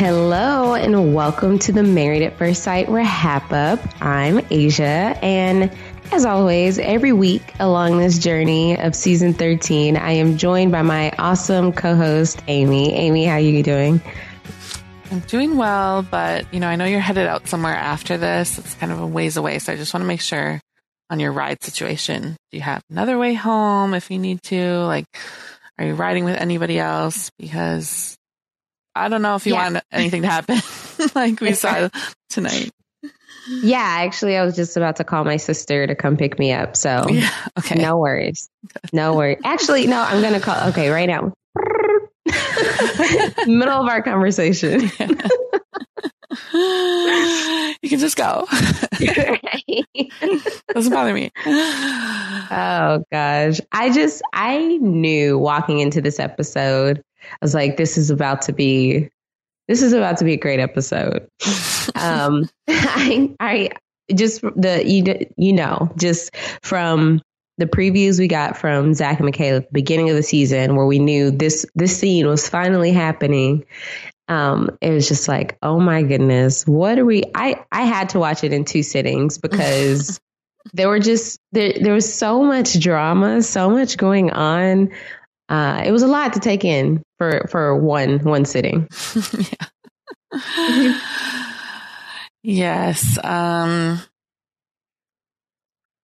Hello and welcome to the Married at First Sight Wrap Up. I'm Asia, and as always, every week along this journey of season 13, I am joined by my awesome co-host Amy. Amy, how are you doing? I'm doing well, but you know, I know you're headed out somewhere after this. It's kind of a ways away, so I just want to make sure on your ride situation. Do you have another way home if you need to? Like, are you riding with anybody else? Because I don't know if you yeah. want anything to happen like we saw tonight. Yeah, actually, I was just about to call my sister to come pick me up. So, yeah, okay. no worries. No worries. Actually, no, I'm going to call. Okay, right now. Middle of our conversation. you can just go. Doesn't bother me. Oh, gosh. I just, I knew walking into this episode I was like, this is about to be, this is about to be a great episode. um, I, I just the you you know just from the previews we got from Zach and Michaela at the beginning of the season, where we knew this this scene was finally happening. Um, it was just like, oh my goodness, what are we? I I had to watch it in two sittings because there were just there there was so much drama, so much going on uh, it was a lot to take in for for one one sitting. yes. Um,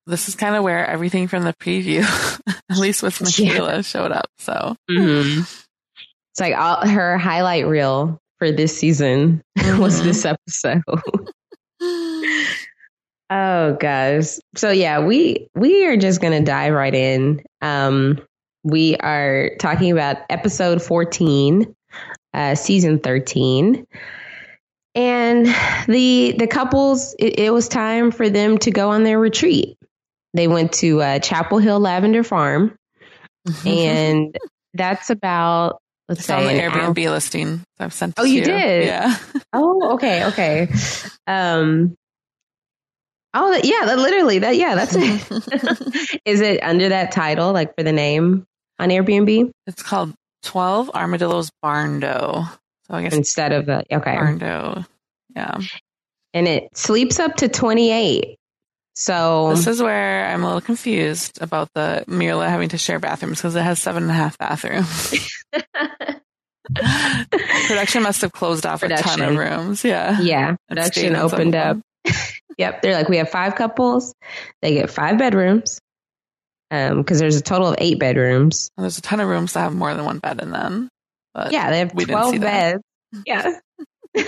this is kind of where everything from the preview, at least with Michaela, yeah. showed up. So mm-hmm. it's like all, her highlight reel for this season mm-hmm. was this episode. oh guys. So yeah, we we are just gonna dive right in. Um, we are talking about episode 14, uh, season 13. And the the couples, it, it, was time for them to go on their retreat. They went to uh, Chapel Hill Lavender Farm, and that's about let's it's say on the Airbnb hour. listing. I've sent. Oh, you, you did? Yeah. oh, okay, okay. Um. Oh, yeah, that literally that yeah, that's it. Is it under that title, like for the name? On Airbnb? It's called 12 Armadillos Barndo. So I guess instead of the, okay. Barndo. Yeah. And it sleeps up to 28. So this is where I'm a little confused about the Myrla having to share bathrooms because it has seven and a half bathrooms. production must have closed off production. a ton of rooms. Yeah. Yeah. Production opened up. yep. They're like, we have five couples. They get five bedrooms um because there's a total of eight bedrooms. There's a ton of rooms that have more than one bed in them but yeah they have 12 beds. Yeah.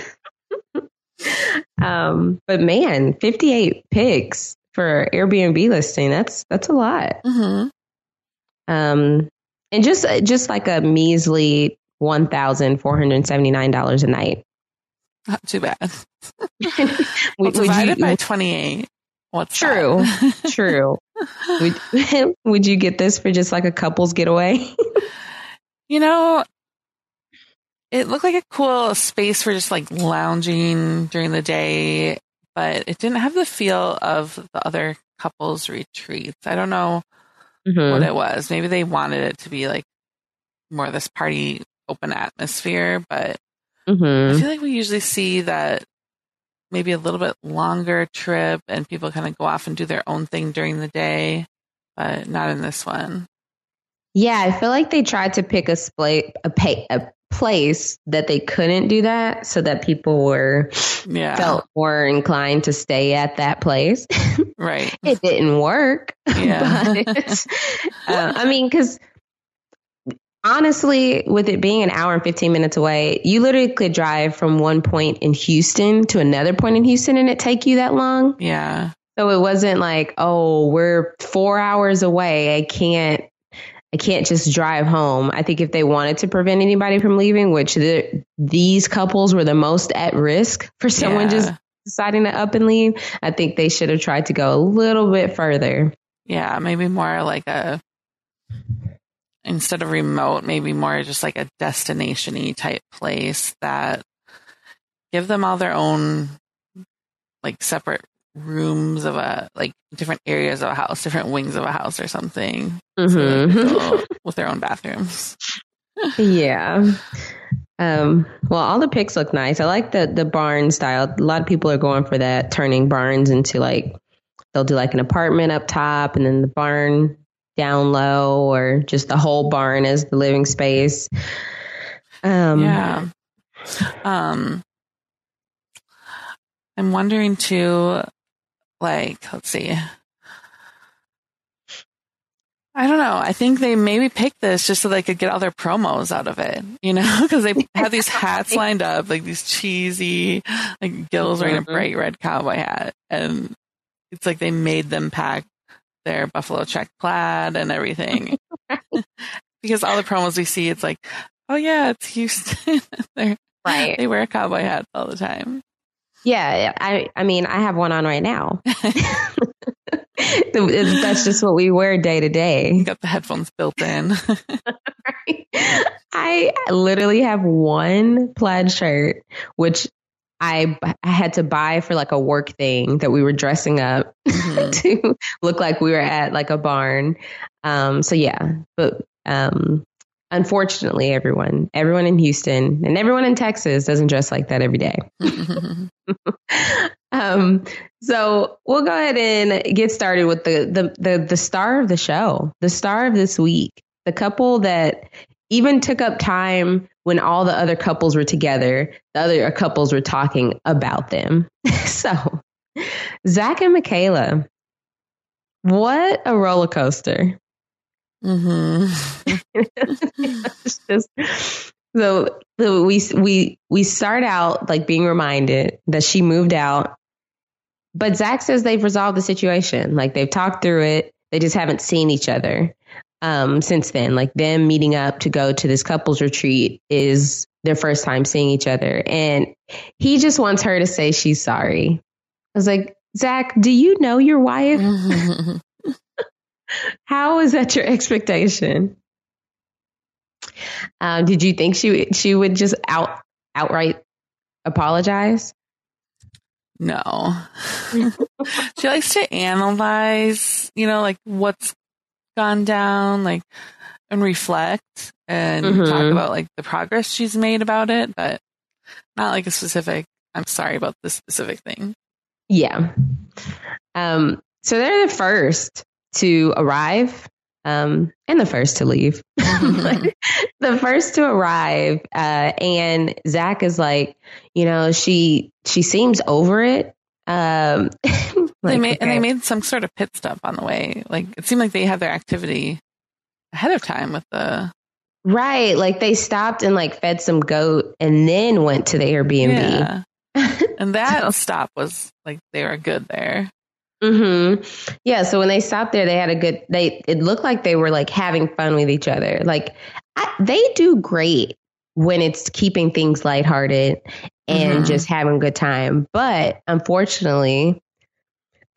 Um but man 58 pics for airbnb listing that's that's a lot. Mm-hmm. um and just just like a measly $1479 a night. Not too bad. Well, divided you, by 28 What's true? true. Would, would you get this for just like a couple's getaway? you know, it looked like a cool space for just like lounging during the day, but it didn't have the feel of the other couples retreats. I don't know mm-hmm. what it was. Maybe they wanted it to be like more of this party open atmosphere, but mm-hmm. I feel like we usually see that maybe a little bit longer trip and people kind of go off and do their own thing during the day, but not in this one. Yeah, I feel like they tried to pick a, spla- a, pay- a place that they couldn't do that so that people were Yeah. felt more inclined to stay at that place. Right. it didn't work. Yeah. but, uh, I mean, because honestly, with it being an hour and 15 minutes away, you literally could drive from one point in Houston to another point in Houston and it take you that long. Yeah. So it wasn't like, oh, we're four hours away. I can't. I can't just drive home. I think if they wanted to prevent anybody from leaving, which the, these couples were the most at risk for someone Yeah. just deciding to up and leave, I think they should have tried to go a little bit further. Yeah. Maybe more like a, instead of remote, maybe more just like a destination y type place that give them all their own, like separate rooms of a, like different areas of a house, different wings of a house or something. so that they Mhm. feel- with their own bathrooms. yeah. Um, well, all the pics look nice. I like the the barn style. A lot of people are going for that, turning barns into like they'll do like an apartment up top and then the barn down low, or just the whole barn as the living space. Um, yeah. Um, I'm wondering too, like, let's see. I don't know. I think they maybe picked this just so they could get all their promos out of it, you know, because they had these hats lined up, like these cheesy, like Gil's wearing a Mhm. bright red cowboy hat. And it's like they made them pack their buffalo check plaid and everything. because all the promos we see, it's like, oh yeah, it's Houston. They're, right. they wear cowboy hats all the time. Yeah, I I mean I have one on right now. That's just what we wear day to day. Got the headphones built in. I literally have one plaid shirt, which I, I had to buy for like a work thing that we were dressing up Mhm. to look like we were at like a barn. Um, so yeah, but um, unfortunately, everyone, everyone in Houston and everyone in Texas doesn't dress like that every day. um, so we'll go ahead and get started with the, the the the star of the show, the star of this week, the couple that even took up time when all the other couples were together. The other couples were talking about them. so Zach and Michaela, what a roller coaster! Mm-hmm. it's just so, so we we we start out like being reminded that she moved out, but Zach says they've resolved the situation. Like they've talked through it. They just haven't seen each other um, since then. Like them meeting up to go to this couples retreat is their first time seeing each other, and he just wants her to say she's sorry. I was like, Zach, do you know your wife? How is that your expectation? Um, did you think she she would just out outright apologize? no. she likes to analyze, you know, like what's gone down, like, and reflect and Mhm. talk about like the progress she's made about it, but not like a specific, I'm sorry about this specific thing. Yeah. Um, so they're the first to arrive um, and the first to leave. the first to arrive, uh, and Zach is like, you know, she she seems over it. Um, they like, made, and they made some sort of pit stop on the way. Like it seemed like they had their activity ahead of time with the right, like they stopped and like fed some goat, and then went to the Airbnb. Yeah. And that stop was like they were good there. hmm Yeah. So when they stopped there, they had a good. They it looked like they were like having fun with each other. Like I, they do great when it's keeping things lighthearted and Mhm. just having a good time. But unfortunately,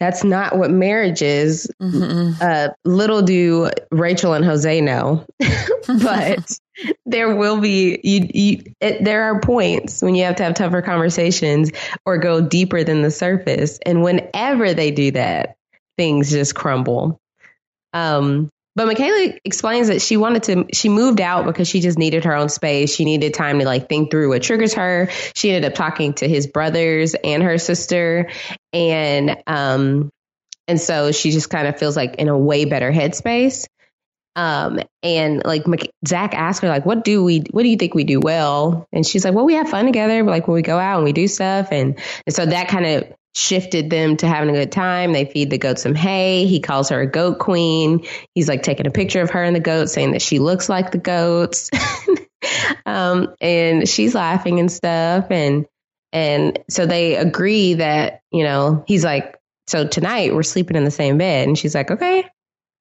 that's not what marriage is. Mhm. Uh, little do Rachel and Jose know, but there will be you. you it, there are points when you have to have tougher conversations or go deeper than the surface, and whenever they do that, things just crumble. Um, but Michaela explains that she wanted to. She moved out because she just needed her own space. She needed time to like think through what triggers her. She ended up talking to his brothers and her sister, and um, and so she just kind of feels like in a way better headspace. Um, and like Zach asked her, like, what do we, what do you think we do well? And she's like, well, we have fun together. Like when we go out and we do stuff. And, and so that kind of shifted them to having a good time. They feed the goat some hay. He calls her a goat queen. He's like taking a picture of her and the goat saying that she looks like the goats. um, and she's laughing and stuff. And, and so they agree that, you know, he's like, so tonight we're sleeping in the same bed. And she's like, okay.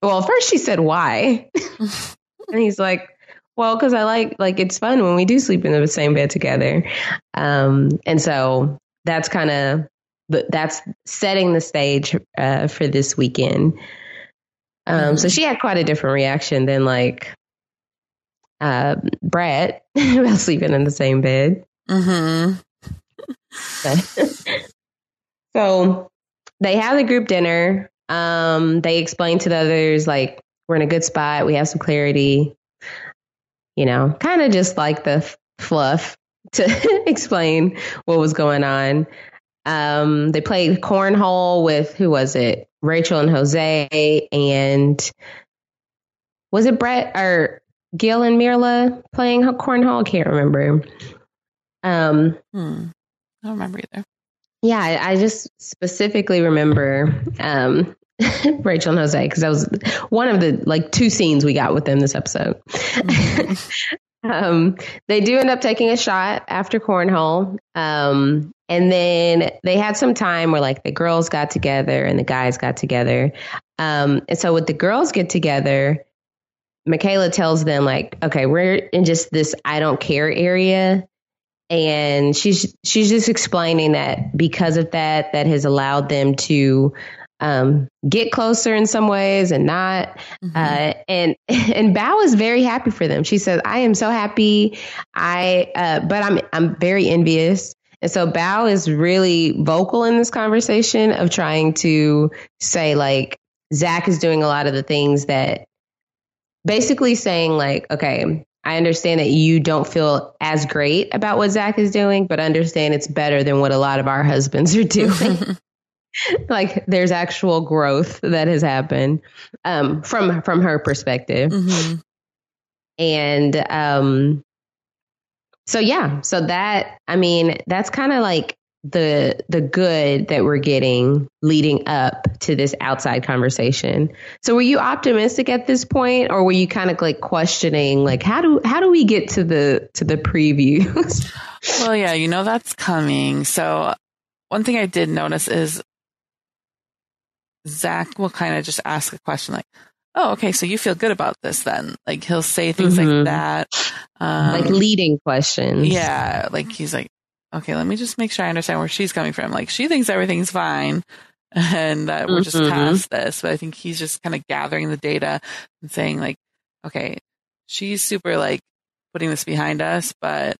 Well, first she said, why? and he's like, well, because I like, like, it's fun when we do sleep in the same bed together. Um, and so that's kind of, that's setting the stage uh, for this weekend. Um, mm-hmm. So she had quite a different reaction than like uh, Brett about sleeping in the same bed. Mm-hmm. so they have the group dinner. Um, they explain to the others like we're in a good spot. We have some clarity. You know, kind of just like the f- fluff to explain what was going on. Um, they played cornhole with who was it? Rachel and Jose, and was it Brett or Gil and Myrla playing cornhole? I can't remember. Um, hmm. I don't remember either. Yeah, I, I just specifically remember um, Rachel and Jose because that was one of the like two scenes we got with them this episode. Mm-hmm. um, they do end up taking a shot after cornhole, um, and then they had some time where like the girls got together and the guys got together. Um, and so with the girls get together, Michaela tells them like, okay, we're in just this I don't care area and she's she's just explaining that because of that that has allowed them to um, get closer in some ways and not mm-hmm. uh, and and Bao is very happy for them she says I am so happy I uh, but I'm I'm very envious and so Bao is really vocal in this conversation of trying to say like Zach is doing a lot of the things that basically saying like okay I understand that you don't feel as great about what Zach is doing, but understand it's better than what a lot of our husbands are doing. like there's actual growth that has happened um, from from her perspective, mm-hmm. and um, so yeah, so that I mean that's kind of like the the good that we're getting leading up to this outside conversation. So were you optimistic at this point or were you kind of like questioning like how do how do we get to the to the previews? well, yeah, you know that's coming. So one thing I did notice is Zach will kind of just ask a question like, "Oh, okay, so you feel good about this then?" Like he'll say things mm-hmm. like that, um, like leading questions. Yeah, like he's like, okay, let me just make sure I understand where she's coming from. Like she thinks everything's fine and that we're just mm-hmm. past this. But I think he's just kind of gathering the data and saying like, okay, she's super like putting this behind us, but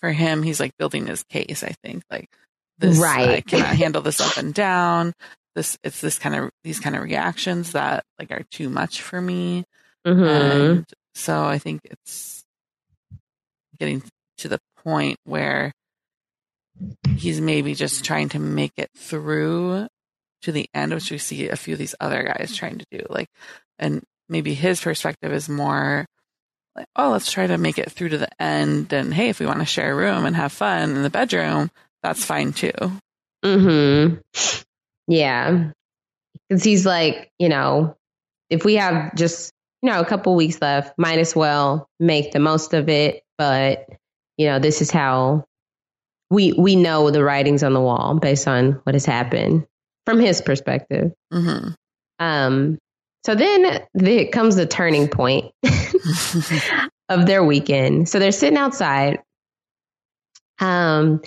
for him, he's like building his case. I think like this, right. I cannot handle this up and down. This, it's this kind of, these kind of reactions that like are too much for me. Mm-hmm. And so I think it's getting to the point where he's maybe just trying to make it through to the end, which we see a few of these other guys trying to do. Like, and maybe his perspective is more like, oh, let's try to make it through to the end. And hey, if we want to share a room and have fun in the bedroom, that's fine too. Hmm. Yeah. Because he's like, you know, if we have just you know a couple weeks left, might as well make the most of it. But you know, this is how we we know the writings on the wall based on what has happened from his perspective. Mm-hmm. Um, so then the, comes the turning point of their weekend. So they're sitting outside. Um,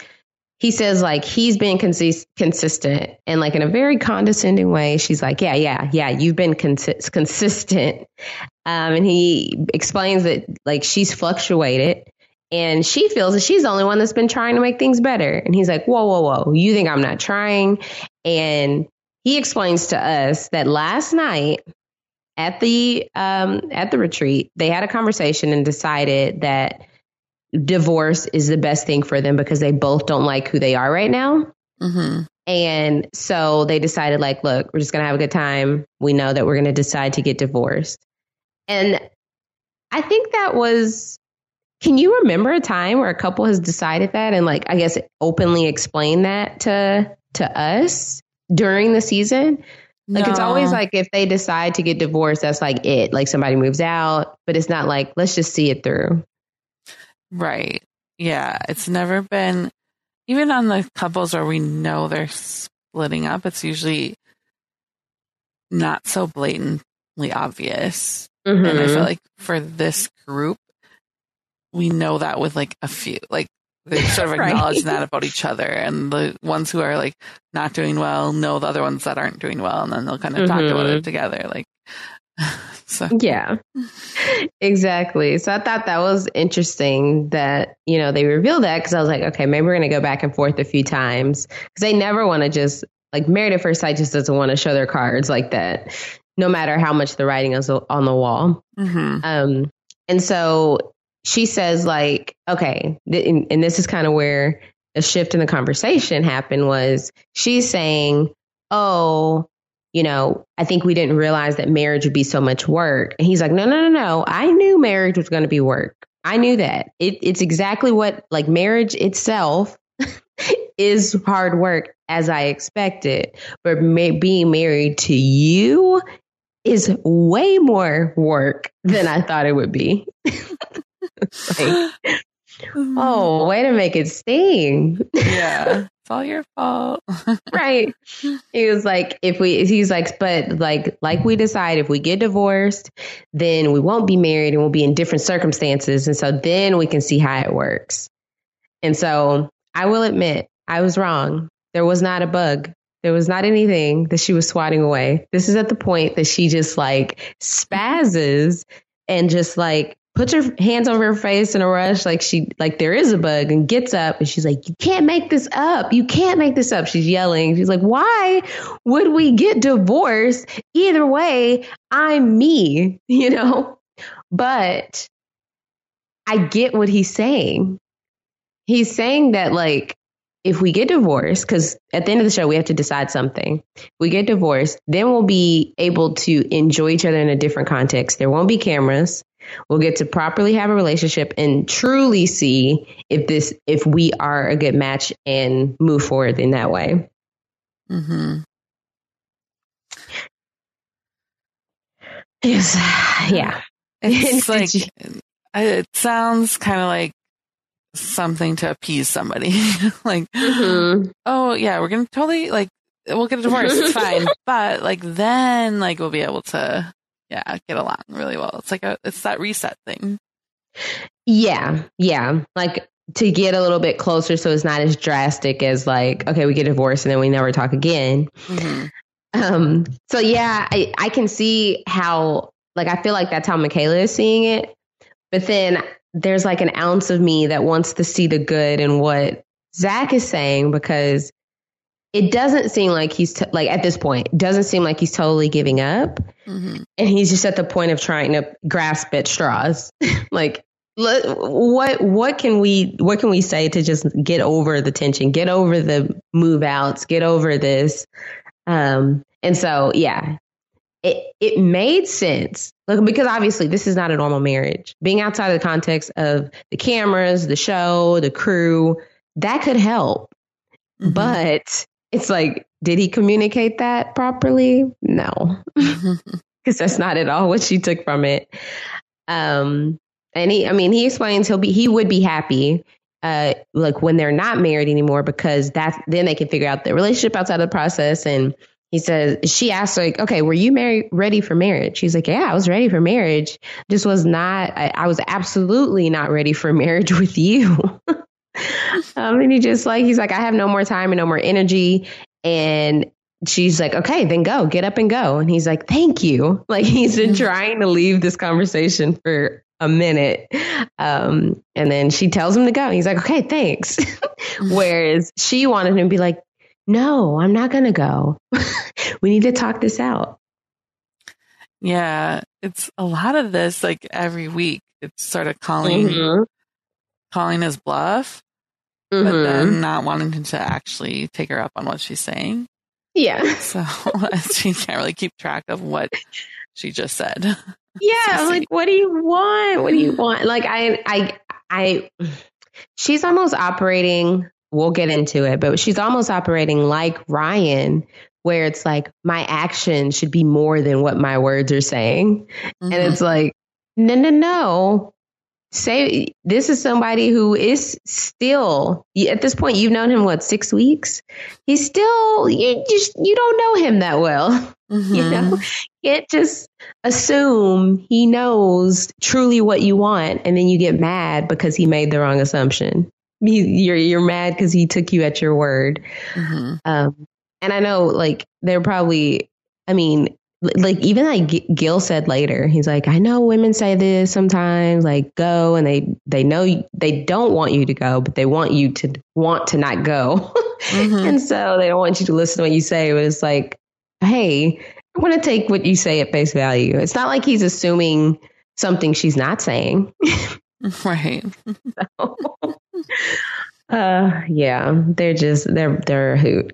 he says like he's been consi- consistent and like in a very condescending way. She's like, yeah, yeah, yeah, you've been consi- consistent. Um, and he explains that like she's fluctuated and she feels that she's the only one that's been trying to make things better. And he's like, whoa, whoa, whoa, you think I'm not trying? And he explains to us that last night at the um, at the retreat, they had a conversation and decided that divorce is the best thing for them because they both don't like who they are right now. Mm-hmm. And so they decided, like, look, we're just going to have a good time. We know that we're going to decide to get divorced. And I think that was, can you remember a time where a couple has decided that and, like, I guess openly explained that to, to us during the season? Like, it's always like if they decide to get divorced, that's like it. Like, somebody moves out, but it's not like, let's just see it through. Right. Yeah. It's never been, even on the couples where we know they're splitting up, it's usually not so blatantly obvious. And I feel mm-hmm. like for this group, we know that with like a few, like they sort of Right. acknowledge that about each other. And the ones who are like not doing well know the other ones that aren't doing well. And then they'll kind of talk about it mm-hmm. together. Like, so Yeah, exactly. So I thought that was interesting that, you know, they revealed that because I was like, okay, maybe we're going to go back and forth a few times because they never want to just, like, Married at First Sight just doesn't want to show their cards like that, no matter how much the writing is on the wall. mhm. Um, and so she says, like, okay, th- and, and this is kind of where a shift in the conversation happened was she's saying, oh, you know, I think we didn't realize that marriage would be so much work. And he's like, no, no, no, no. I knew marriage was going to be work. I knew that. It, it's exactly what, like, marriage itself is hard work as I expected. But ma- being married to you is way more work than I thought it would be. Like, mm-hmm. oh, way to make it sting. yeah. It's all your fault. right. He was like, if we, he's like, but like, like we decide if we get divorced, then we won't be married and we'll be in different circumstances. And so then we can see how it works. And so I will admit, I was wrong. There was not a bug. There was not anything that she was swatting away. This is at the point that she just like spazzes and just like puts her hands over her face in a rush, like she like there is a bug, and gets up and she's like, "You can't make this up. You can't make this up." She's yelling. She's like, "Why would we get divorced? Either way, I'm me." You know, but I get what he's saying. He's saying that like if we get divorced, because at the end of the show, we have to decide something. If we get divorced, then we'll be able to enjoy each other in a different context. There won't be cameras. We'll get to properly have a relationship and truly see if this, if we are a good match and move forward in that way. hmm Yes. Yeah. It's like, it sounds kind of like something to appease somebody. like, Mhm. oh, yeah, we're going to totally, like, we'll get a divorce. It's fine. But, like, then, like, we'll be able to, yeah, get along really well. It's like a, it's that reset thing. Yeah. Yeah. Like to get a little bit closer so it's not as drastic as like, okay, we get divorced and then we never talk again. hmm Um, so yeah, I, I can see how like I feel like that's how Michaela is seeing it. But then there's like an ounce of me that wants to see the good in what Zach is saying because it doesn't seem like he's t- like at this point, doesn't seem like he's totally giving up. Hmm And he's just at the point of trying to grasp at straws. like let, what what can we what can we say to just get over the tension, get over the move outs, get over this? Um, and so yeah, it it made sense. Look, because obviously this is not a normal marriage. Being outside of the context of the cameras, the show, the crew, that could help. Mhm. But it's like, did he communicate that properly? No because that's not at all what she took from it. Um, and he, I mean, he explains he'll be, he would be happy, uh, like when they're not married anymore, because that's then they can figure out the relationship outside of the process. And he says, she asked like, okay, were you married, ready for marriage? She's like, yeah, I was ready for marriage. Just was not, I, I was absolutely not ready for marriage with you. um, and he just like, he's like, I have no more time and no more energy. And she's like, okay, then go, get up and go. And he's like, thank you. Like he's been trying to leave this conversation for a minute. Um, and then she tells him to go. He's like, okay, thanks. Whereas she wanted him to be like, no, I'm not going to go. we need to talk this out. Yeah, it's a lot of this. Like every week, it's sort of calling Mhm. calling his bluff. But then not wanting to actually take her up on what she's saying. Yeah. So she can't really keep track of what she just said. Yeah, like what do you want? What do you want? Like I I I she's almost operating, we'll get into it, but she's almost operating like Ryan where it's like my action should be more than what my words are saying. Mm-hmm. And it's like no no no say this is somebody who is still at this point you've known him what six weeks? He's still you just you don't know him that well. Mm-hmm. you know? Can't just assume he knows truly what you want and then you get mad because he made the wrong assumption. You're you're mad because he took you at your word. Mm-hmm. um, and i know like they're probably i mean like even like Gil said later, he's like, I know women say this sometimes, like go, and they they know they don't want you to go, but they want you to want to not go, mm-hmm. and so they don't want you to listen to what you say. But it's like, hey, I want to take what you say at face value. It's not like he's assuming something she's not saying, right? so, uh, yeah, they're just they're they're a hoot.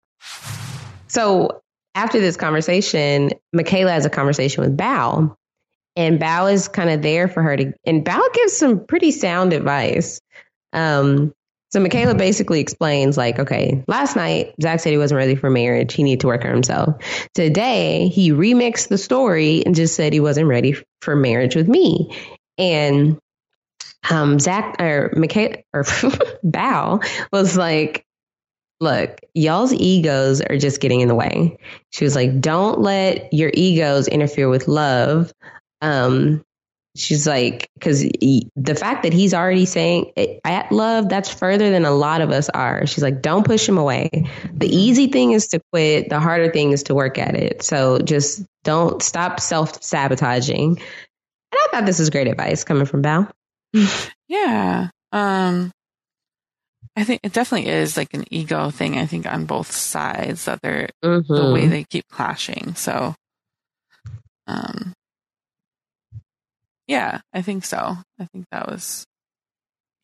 So after this conversation, Michaela has a conversation with Bao, and Bao is kind of there for her to, and Bao gives some pretty sound advice. Um, so Michaela basically explains, like, okay, last night Zach said he wasn't ready for marriage. He needed to work on himself. Today he remixed the story and just said he wasn't ready for marriage with me. And um, Zach or Michaela or Bao was like, look, y'all's egos are just getting in the way. She was like, don't let your egos interfere with love. Um, she's like, because the fact that he's already saying at love, that's further than a lot of us are. She's like, don't push him away. The easy thing is to quit. The harder thing is to work at it. So just don't stop self sabotaging. And I thought this was great advice coming from Bao. yeah. Um, I think it definitely is like an ego thing. I think on both sides that they're mm-hmm. the way they keep clashing. So, um, yeah, I think so. I think that was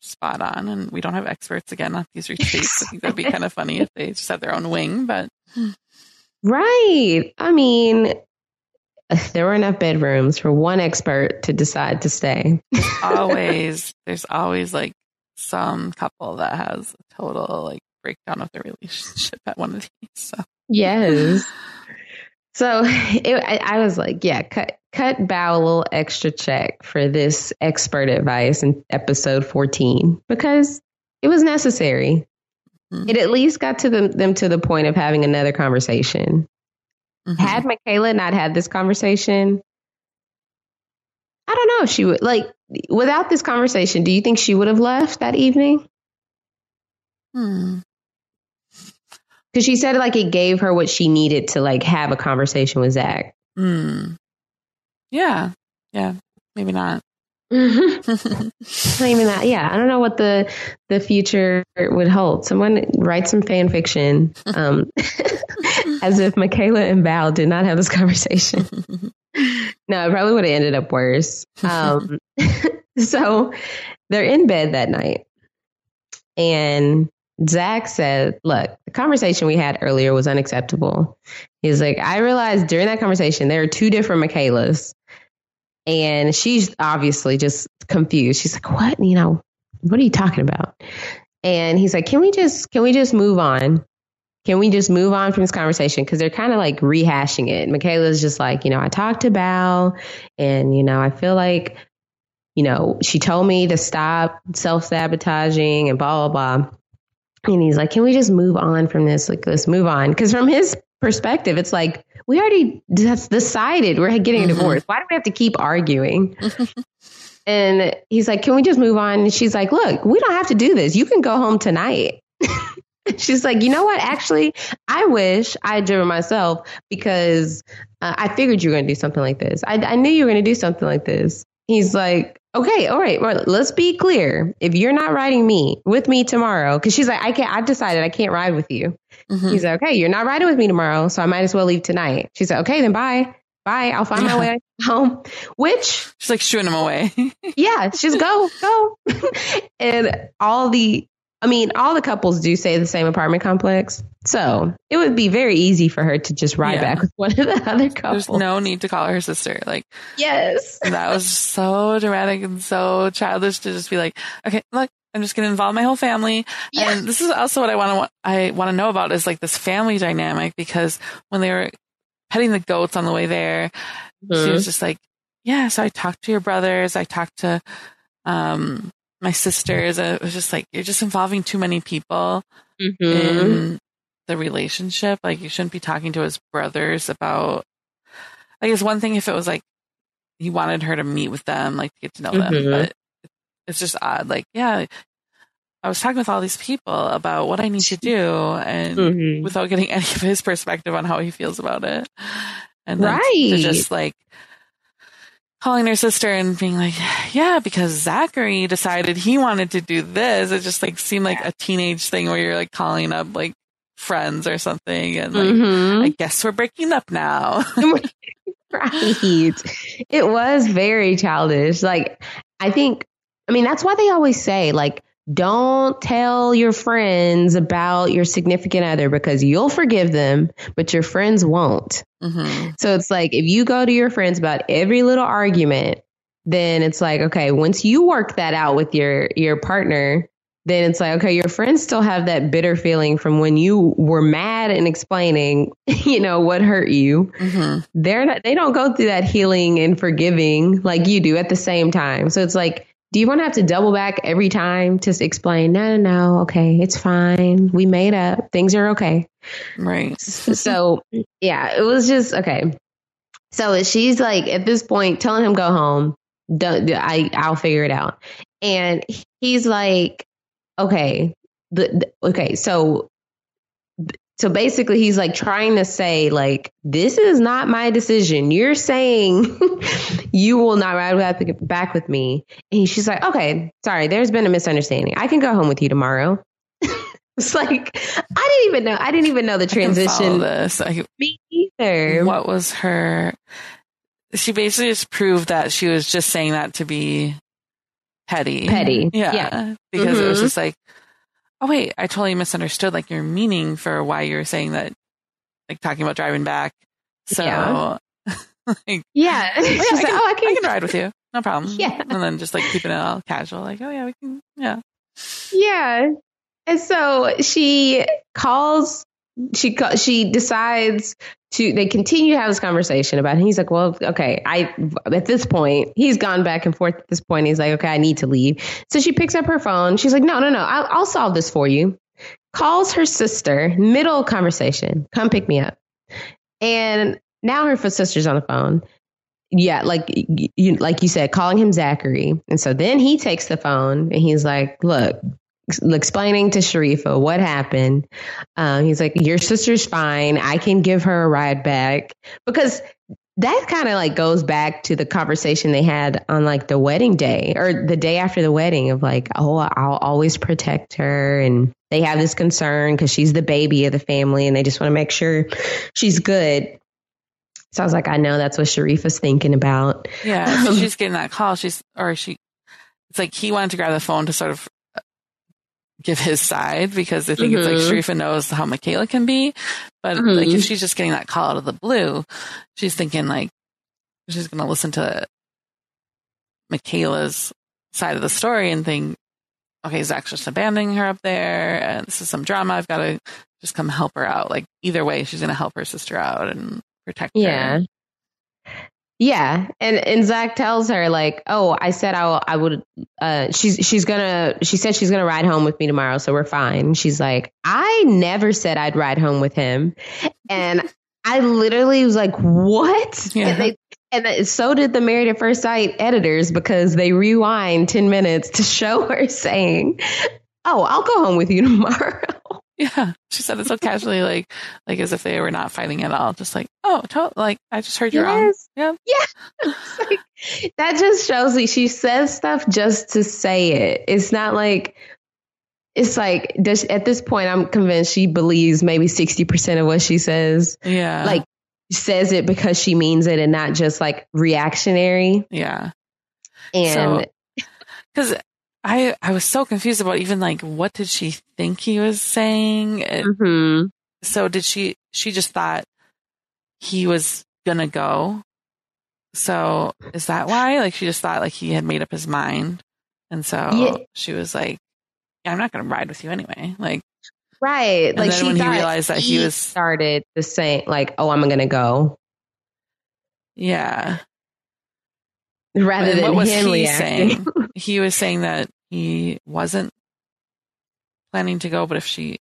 spot on. And we don't have experts again on these retreats. I think that'd be kind of funny if they just had their own wing, but right. I mean, there were enough bedrooms for one expert to decide to stay. always, there's always like some couple that has a total like breakdown of their relationship at one of these. So yes. So it, I, I, was like, yeah, cut cut Bao a little extra check for this expert advice in episode 14 because it was necessary. Mm-hmm. It at least got to them, them to the point of having another conversation. Mm-hmm. Had Michaela not had this conversation, I don't know. She would like without this conversation. Do you think she would have left that evening? Hmm. Because she said like it gave her what she needed to like have a conversation with Zach. Hmm. Yeah. Yeah. Maybe not. Mm-hmm. Not. Yeah, I don't know what the the future would hold. Someone write some fan fiction, um, as if Michaela and Bao did not have this conversation. No, it probably would have ended up worse. Um, so they're in bed that night, and Zach said, Look, the conversation we had earlier was unacceptable. He's like, I realized during that conversation there are two different Michaelas. And she's obviously just confused. She's like, What? You know, what are you talking about? And he's like, Can we just can we just move on? Can we just move on from this conversation? Because they're kind of like rehashing it. Michaela's just like, you know, I talked to Bao and, you know, I feel like, you know, she told me to stop self sabotaging and blah, blah, blah. And he's like, can we just move on from this? Like, let's move on. Because from his perspective, it's like, we already decided we're getting a mm-hmm. divorce. Why do we have to keep arguing? and he's like, can we just move on? And she's like, look, we don't have to do this. You can go home tonight. she's like, you know what? Actually, I wish I had driven myself because uh, I figured you were going to do something like this. I, I knew you were going to do something like this. He's like, okay, all right, well, let's be clear. If you're not riding me with me tomorrow, because she's like, I can't, I've decided I can't ride with you. Mm-hmm. He's like, okay, you're not riding with me tomorrow, so I might as well leave tonight. She's like, okay, then bye. Bye. I'll find my way home. Which she's like shooing him away. yeah, she's go, go. and all the I mean, all the couples do stay the same apartment complex. So it would be very easy for her to just ride yeah. back with one of the other couples. There's no need to call her sister. Like, yes. that was so dramatic and so childish to just be like, okay, look, I'm just going to involve my whole family. Yeah. And this is also what I want to, I want to know about is like this family dynamic because when they were petting the goats on the way there, mm-hmm. she was just like, yeah, so I talked to your brothers. I talked to, um, my sisters. It was just like you're just involving too many people mm-hmm. in the relationship. Like you shouldn't be talking to his brothers about. Like it's one thing if it was like he wanted her to meet with them, like to get to know mm-hmm. them, but it's just odd. Like yeah, I was talking with all these people about what I need to do, and mm-hmm. without getting any of his perspective on how he feels about it, and right. to just like calling her sister and being like, yeah, because Zachary decided he wanted to do this. It just like seemed like a teenage thing where you're like calling up like friends or something and like, mm-hmm. I guess we're breaking up now. right. It was very childish. Like, I think, I mean, that's why they always say, like, don't tell your friends about your significant other because you'll forgive them, but your friends won't. Mm-hmm. So it's like if you go to your friends about every little argument, then it's like, okay, once you work that out with your your partner, then it's like, okay, your friends still have that bitter feeling from when you were mad and explaining, you know, what hurt you. Mm-hmm. They're not, they don't go through that healing and forgiving like you do at the same time. So it's like do you want to have to double back every time to explain? No, no, no. Okay, it's fine. We made up. Things are okay. Right. so, yeah, it was just okay. So she's like at this point telling him go home. Don't I? I'll figure it out. And he's like, okay, the, the okay. So so basically, he's like trying to say, like, this is not my decision. You're saying you will not ride back with me. And she's like, okay, sorry, there's been a misunderstanding. I can go home with you tomorrow. it's like I didn't even know. I didn't even know the transition. this. I, me either. What was her? She basically just proved that she was just saying that to be petty. Petty. Yeah. yeah. Because mm-hmm. it was mm-hmm. just like, Oh wait, I totally misunderstood like your meaning for why you're saying that, like talking about driving back. So, yeah, like, yeah. Oh, yeah I, can, oh, I, can, I can ride with you, no problem. Yeah, and then just like keeping it all casual, like, oh yeah, we can, yeah, yeah. And so she calls she she decides to they continue to have this conversation about it. he's like well okay i at this point he's gone back and forth at this point. He's like okay i need to leave. So she picks up her phone. She's like no no no i'll, I'll solve this for you. Calls her sister middle conversation come pick me up. And now her sister's on the phone. Yeah like you like you said calling him zachary. And so then he takes the phone and he's like look explaining to Sharifa what happened. Um, he's like, Your sister's fine. I can give her a ride back. Because that kind of like goes back to the conversation they had on like the wedding day or the day after the wedding of like, oh, I'll always protect her. And they have this concern because she's the baby of the family and they just want to make sure she's good. So I was like, I know that's what Sharifa's thinking about. Yeah, um, she's getting that call. She's, or she, it's like he wanted to grab the phone to sort of give his side because I think mm-hmm. it's like mm-hmm. Sharifa knows how Michaela can be. But mm-hmm. like if she's just getting that call out of the blue, she's thinking like she's going to listen to Michaela's side of the story and think, okay, Zach's just abandoning her up there and this is some drama. I've got to just come help her out. Like either way, she's going to help her sister out and protect yeah. her. Yeah, and and Zach tells her like, "Oh, I said I I would." Uh, she's she's gonna. She said she's gonna ride home with me tomorrow, so we're fine. She's like, "I never said I'd ride home with him," and I literally was like, "What?" Yeah. And, they, and so did the Married at First Sight editors because they rewind ten minutes to show her saying, "Oh, I'll go home with you tomorrow." Yeah, she said it so casually, like like as if they were not fighting at all. Just like, oh, to- like I just heard you're yes. on. Yeah, yeah. like, that just shows me she says stuff just to say it. It's not like it's like does, at this point, I'm convinced she believes maybe sixty percent of what she says. Yeah, like says it because she means it and not just like reactionary. Yeah, and because I I was so confused about even like what did she think he was saying? Mm-hmm. So did she? She just thought he was gonna go. So is that why? Like she just thought like he had made up his mind, and so yeah. she was like, yeah, "I'm not gonna ride with you anyway." Like right. like she when he realized that he, he was started the same, like, "Oh, I'm gonna go." Yeah. Rather than what him he reacting. saying? he was saying that he wasn't planning to go, but if she,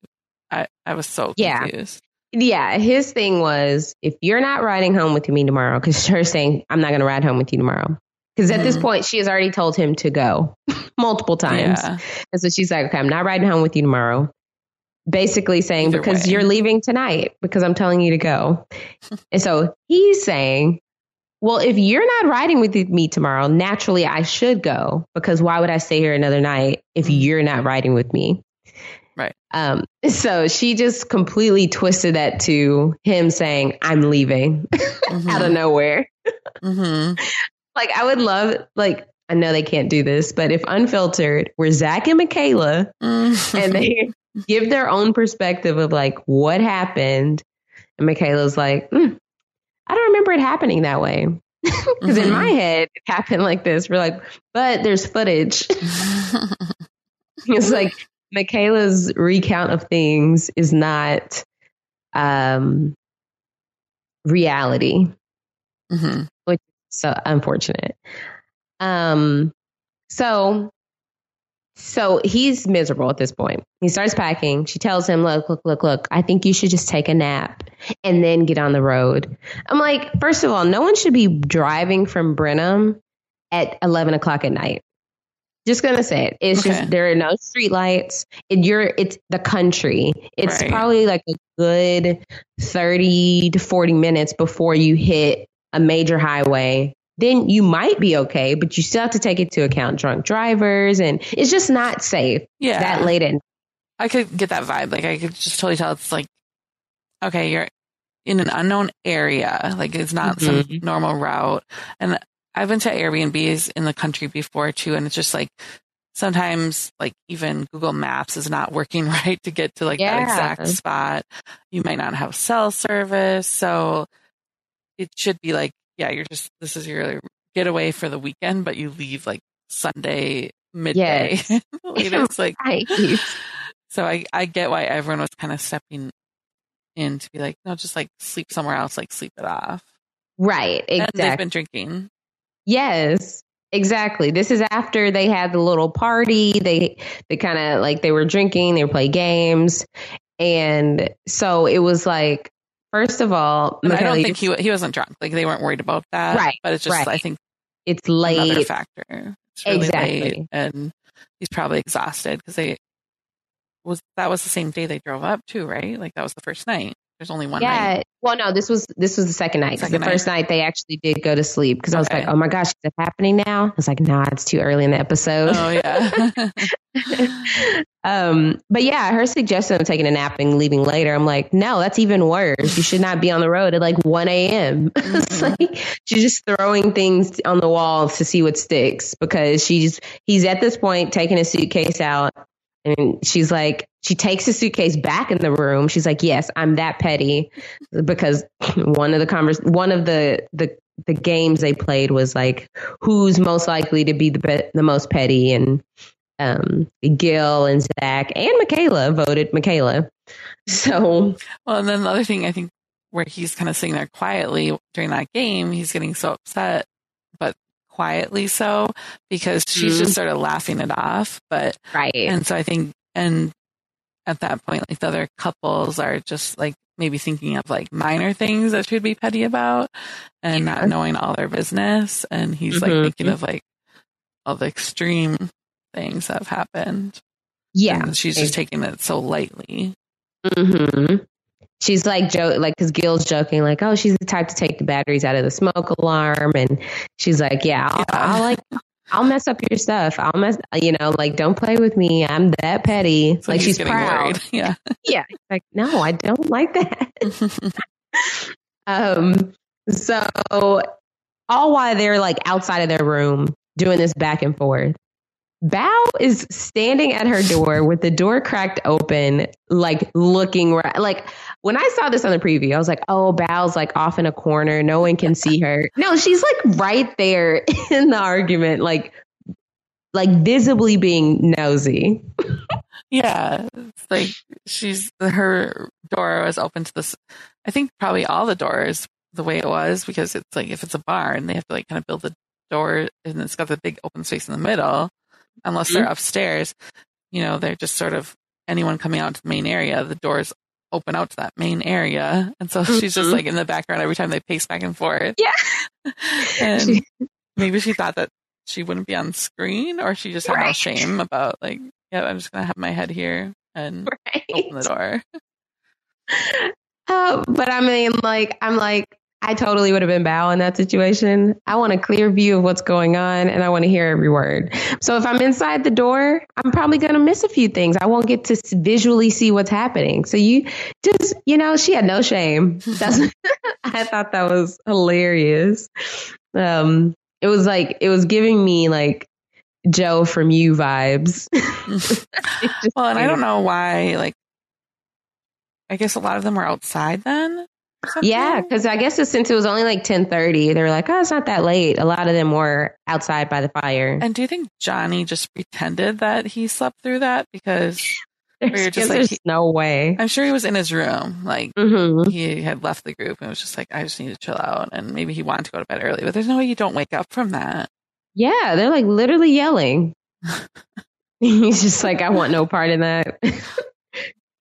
I, I was so confused. Yeah. yeah, his thing was if you're not riding home with me tomorrow, because her saying, I'm not going to ride home with you tomorrow. Because at mm-hmm. this point, she has already told him to go multiple times. Yeah. And so she's like, okay, I'm not riding home with you tomorrow. Basically saying, Either because way. you're leaving tonight, because I'm telling you to go. and so he's saying, well, if you're not riding with me tomorrow, naturally I should go because why would I stay here another night if mm-hmm. you're not riding with me? Right. Um, so she just completely twisted that to him saying, I'm leaving mm-hmm. out of nowhere. Mm-hmm. like, I would love, like, I know they can't do this, but if unfiltered, were Zach and Michaela mm-hmm. and they give their own perspective of like what happened, and Michaela's like, mm, I don't remember it happening that way. Because mm-hmm. in my head, it happened like this. We're like, but there's footage. it's like Michaela's recount of things is not um, reality, mm-hmm. which is so unfortunate. Um, so so he's miserable at this point. He starts packing. She tells him, Look, look, look, look, I think you should just take a nap and then get on the road. I'm like, First of all, no one should be driving from Brenham at 11 o'clock at night. Just gonna say it. It's okay. just there are no street lights. It, you're it's the country. It's right. probably like a good 30 to 40 minutes before you hit a major highway then you might be okay, but you still have to take into account drunk drivers and it's just not safe. Yeah. That late in. I could get that vibe. Like I could just totally tell it's like, okay, you're in an unknown area. Like it's not mm-hmm. some normal route. And I've been to Airbnbs in the country before too. And it's just like, sometimes like even Google Maps is not working right to get to like yeah. that exact spot. You might not have cell service. So it should be like yeah, you're just this is your getaway for the weekend, but you leave like Sunday midday. Yes. it's like right. so I I get why everyone was kind of stepping in to be like, no, just like sleep somewhere else, like sleep it off. Right. Exactly. And they've been drinking. Yes. Exactly. This is after they had the little party. They they kind of like they were drinking, they were playing games. And so it was like First of all, I don't think he he wasn't drunk. Like they weren't worried about that. Right. But it's just right. I think it's late another factor. It's really exactly. late and he's probably exhausted because they was that was the same day they drove up too, right? Like that was the first night. There's only one yeah. night. Well, no, this was this was the second night. Second the first night they actually did go to sleep because I was like, oh my gosh, is it happening now? I was like, nah, it's too early in the episode. Oh yeah. um, but yeah, her suggestion of taking a nap and leaving later, I'm like, no, that's even worse. You should not be on the road at like 1 a.m. Mhm. like she's just throwing things on the wall to see what sticks because she's he's at this point taking a suitcase out and she's like she takes the suitcase back in the room. She's like, yes, I'm that petty because one of the convers one of the the the games they played was like who's most likely to be the be- the most petty and um Gil and Zach and Michaela voted Michaela. So well, and then the other thing I think where he's kind of sitting there quietly during that game, he's getting so upset, but quietly so because she's Mhm. just sort of laughing it off. But right. and so I think and at that point, like the other couples are just like maybe thinking of like minor things that she'd be petty about and Yeah. not knowing all their business. And he's Mhm. like thinking of like all the extreme things that have happened. yeah. And she's just taking it so lightly. hmm She's like joke, like because Gil's joking, like, oh, she's the type to take the batteries out of the smoke alarm, and she's like, yeah, I'll, Yeah. I'll like, I'll mess up your stuff. I'll mess, you know, like, don't play with me. I'm that petty. Like he's she's proud. worried. Yeah. Yeah, like, no, I don't like that. um, so all while they're like outside of their room doing this back and forth. Bao is standing at her door with the door cracked open, like looking right. Like when I saw this on the preview, I was like, "Oh, Bao's like off in a corner, no one can see her." No, she's like right there in the argument, like, like visibly being nosy. Yeah, it's like she's her door was open to this. I think probably all the doors the way it was because it's like if it's a barn, they have to like kind of build the door and it's got the big open space in the middle. Unless they're upstairs, you know, they're just sort of anyone coming out to the main area. The doors open out to that main area, and so she's just Mhm. like in the background every time they pace back and forth. Yeah. and maybe she thought that she wouldn't be on screen, or she just had no shame about like, yeah, I'm just gonna have my head here and Right. open the door. Uh, but I mean, like, I'm like, I totally would have been Bao in that situation. I want a clear view of what's going on and I want to hear every word. So if I'm inside the door, I'm probably going to miss a few things. I won't get to visually see what's happening. So you just, you know, she had no shame. I thought that was hilarious. Um, it was like, it was giving me like Joe from you vibes. Well, and I don't know why. Like, I guess a lot of them were outside then. Yeah, because I guess since it was only like ten thirty, they were like, "Oh, it's not that late." A lot of them were outside by the fire. And do you think Johnny just pretended that he slept through that because There's, we were just like- no way. I'm sure he was in his room, like hmm he had left the group and was just like, I just need to chill out, and maybe he wanted to go to bed early, but there's no way you don't wake up from that. Yeah, they're like literally yelling. He's just like, "I want no part in that."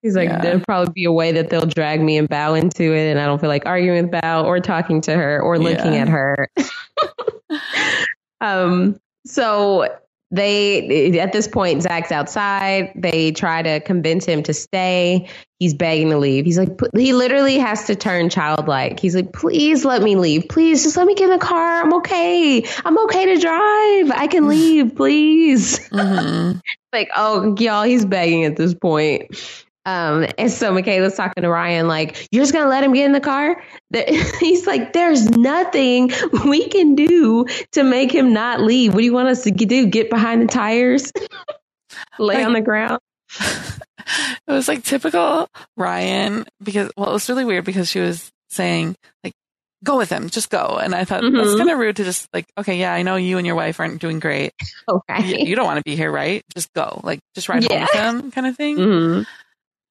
He's like, Yeah. "There'll probably be a way that they'll drag me and Bao into it, and I don't feel like arguing with Bao or talking to her or looking Yeah. at her." um. So they at this point zach's outside. They try to convince him to stay. He's begging to leave. He's like he literally has to turn childlike. He's like please let me leave. Please just let me get in the car. I'm okay. I'm okay to drive. I can leave please. Hmm like oh y'all he's begging at this point um and so michaela's talking to ryan like you're just gonna let him get in the car he's like there's nothing we can do to make him not leave what do you want us to do get behind the tires lay on the ground it was like typical Ryan because well, it was really weird because she was saying like, "Go with him, just go," and I thought that's Mhm. kind of rude to just like, okay, yeah, I know you and your wife aren't doing great. okay You, you don't want to be here, right? Just go, like, just ride Yeah. home with him, kind of thing. Mhm.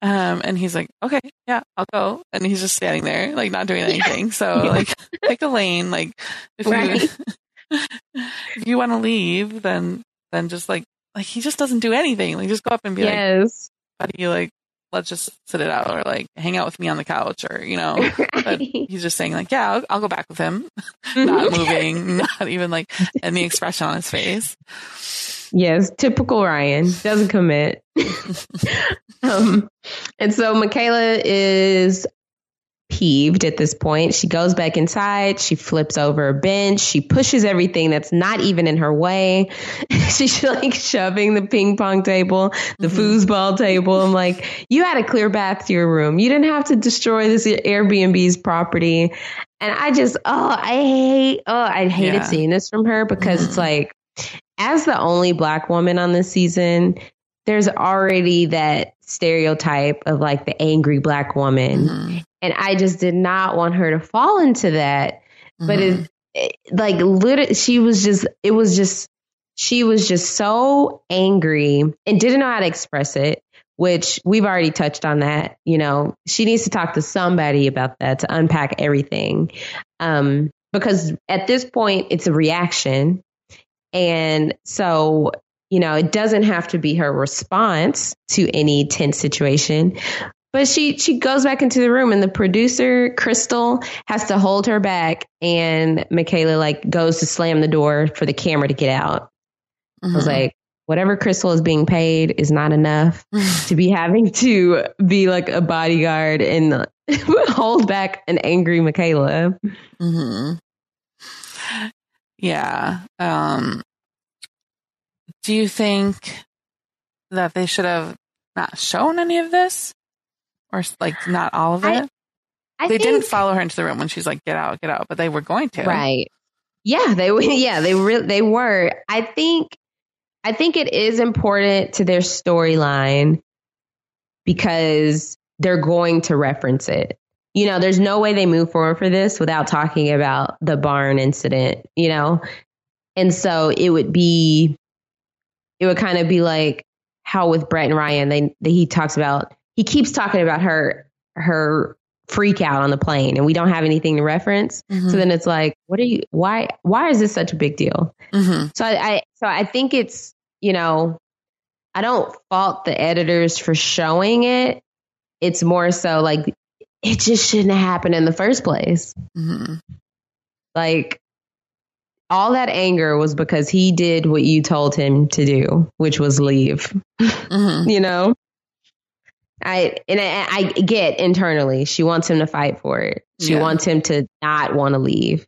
Um, and he's like, okay, yeah, I'll go. And he's just standing there, like not doing anything. So like pick a lane. Like if Right. you if you want to leave, then then just like like he just doesn't do anything. Like just go up and be like, buddy, like let's just sit it out or like hang out with me on the couch or you know. Right. he's just saying like, yeah, I'll, I'll go back with him, not moving, not even like any expression on his face. Yes, typical Ryan doesn't commit. um, and so Michaela is peeved at this point. She goes back inside. She flips over a bench. She pushes everything that's not even in her way. She's like shoving the ping pong table, the mm-hmm. foosball table. I'm like, you had a clear path to your room. You didn't have to destroy this Airbnb's property. And I just, oh, I hate, oh, I hated yeah. seeing this from her because mm-hmm. it's like, as the only black woman on this season, there's already that stereotype of like the angry black woman. Mm-hmm. And I just did not want her to fall into that. Mm-hmm. But it, it, like, literally, she was just, it was just, she was just so angry and didn't know how to express it, which we've already touched on that. You know, she needs to talk to somebody about that to unpack everything. Um, because at this point, it's a reaction. And so you know, it doesn't have to be her response to any tense situation. But she she goes back into the room and the producer, Crystal, has to hold her back and Michaela like goes to slam the door for the camera to get out. Mm-hmm. I was mm-hmm. like, whatever Crystal is being paid is not enough to be having to be like a bodyguard and hold back an angry Michaela. Mm-hmm. Yeah. Um, do you think that they should have not shown any of this or like not all of it? I, I they think, didn't follow her into the room when she's like, get out, get out, but they were going to. Right. Yeah, they were. Yeah, they really, they were. I think, I think it is important to their storyline because they're going to reference it. You know, there's no way they move forward for this without talking about the barn incident, you know? And so it would be it would kind of be like how with Brett and Ryan, they, they he talks about he keeps talking about her her freak out on the plane and we don't have anything to reference. Mm-hmm. So then it's like, what are you why why is this such a big deal? Mm-hmm. So I, I so I think it's, you know, I don't fault the editors for showing it. It's more so like it just shouldn't have happened in the first place. Mm-hmm. Like all that anger was because he did what you told him to do, which was leave. Mm-hmm. you know, I and I, I, get internally she wants him to fight for it. She yeah. wants him to not want to leave.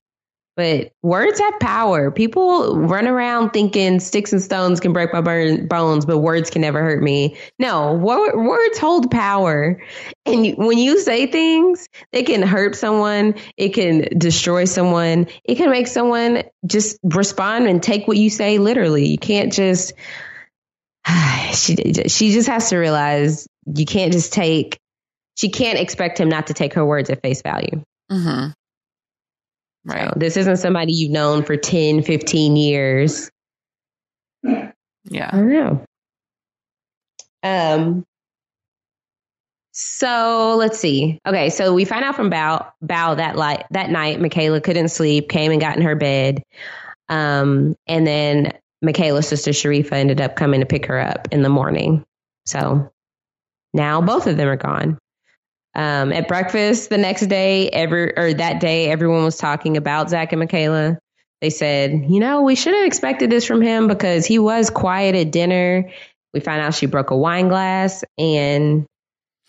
But words have power. People run around thinking sticks and stones can break my bones, but words can never hurt me. No, words hold power. And when you say things, they can hurt someone, it can destroy someone, it can make someone just respond and take what you say literally. You can't just, she, she just has to realize you can't just take, she can't expect him not to take her words at face value. Mm-hmm. Right. So this isn't somebody you've known for 10, 15 years. Yeah. I don't know. Um, so let's see. Okay, so we find out from Bao Bao that light that night Michaela couldn't sleep, came and got in her bed. Um, and then Michaela's sister Sharifa ended up coming to pick her up in the morning. So now both of them are gone. Um, at breakfast the next day, every or that day, everyone was talking about Zach and Michaela. They said, you know, we should have expected this from him because he was quiet at dinner. We found out she broke a wine glass, and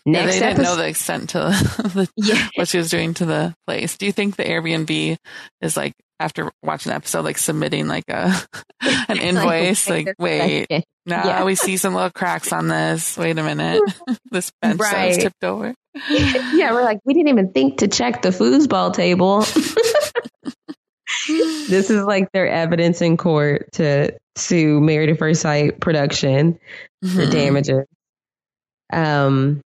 next yeah, they didn't know the extent to the, yeah. what she was doing to the place. Do you think the Airbnb is like after watching the episode, like submitting like a an invoice, like, like wait, no, yeah. we see some little cracks on this. Wait a minute, this bench right. tipped over. yeah, we're like, we didn't even think to check the foosball table. this is like their evidence in court to sue Married at First Sight production mm-hmm. for damages. Um,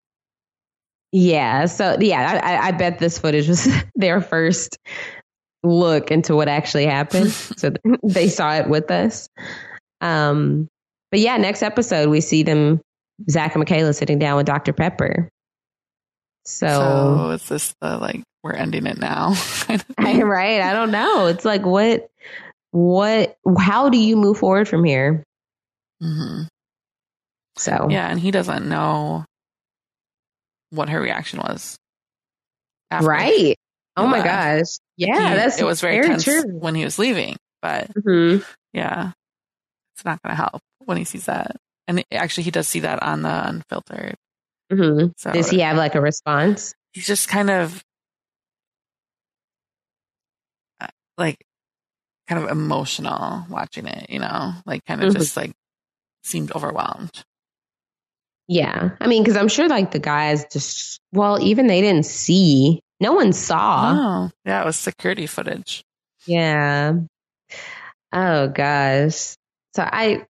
yeah, so yeah, I, I bet this footage was their first look into what actually happened. so they saw it with us. Um, but yeah, next episode we see them, Zach and Michaela sitting down with Dr. Pepper. So, so is this the like we're ending it now? I, right. I don't know. It's like what what how do you move forward from here? Mm-hmm. So yeah, and he doesn't know what her reaction was. Right. Oh my gosh. Yeah, he, that's it was very, very tense true. when he was leaving, but mm-hmm. yeah, it's not going to help when he sees that. And actually, he does see that on the unfiltered. Mm-hmm. So does he have like a response? He's just kind of like kind of emotional watching it, you know, like kind of Mhm. just like seemed overwhelmed. Yeah. I mean, because I'm sure like the guys just, well, even they didn't see, no one saw. Oh, yeah, it was security footage. Yeah. Oh gosh. So I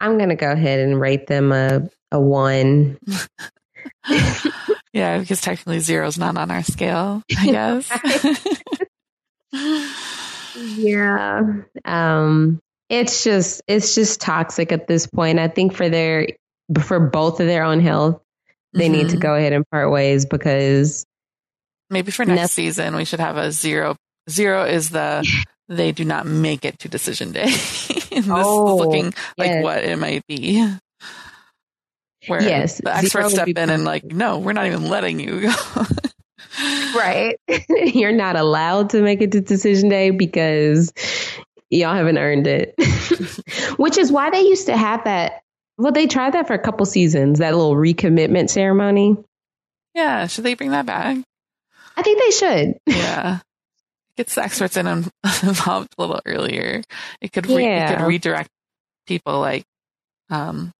I'm gonna go ahead and rate them a a one. yeah, because technically zero is not on our scale, I guess. Yeah. Um it's just it's just toxic at this point. I think for their for both of their own health, they need to Mhm. go ahead and part ways because Maybe for next Noth- season we should have a zero. Zero is the they do not make it to decision day. this Oh, is looking like yes. what it might be. Where Yes, the experts step in and like, no, we're not even letting you go. right you're not allowed to make it to decision day because y'all haven't earned it which is why they used to have that well they tried that for a couple seasons that little recommitment ceremony yeah, should they bring that back? i think they should Yeah. Get the experts in and involved a little earlier. It could re- it could redirect people like um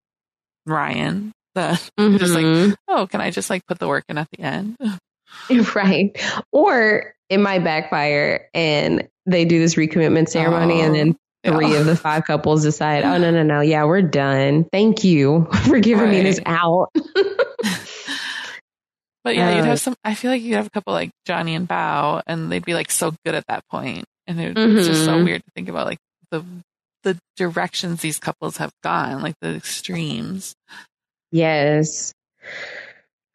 Ryan. The just like, Mhm. oh, can I just like put the work in at the end? right or it might backfire and they do this recommitment ceremony and then three yeah. of the five couples decide oh no no no yeah we're done thank you for giving me this out But yeah, you'd have some. I feel like you'd have a couple like Johnny and Bao, and they'd be like so good at that point, and it, it's just so Mhm. weird to think about like the the directions these couples have gone, like the extremes. Yes.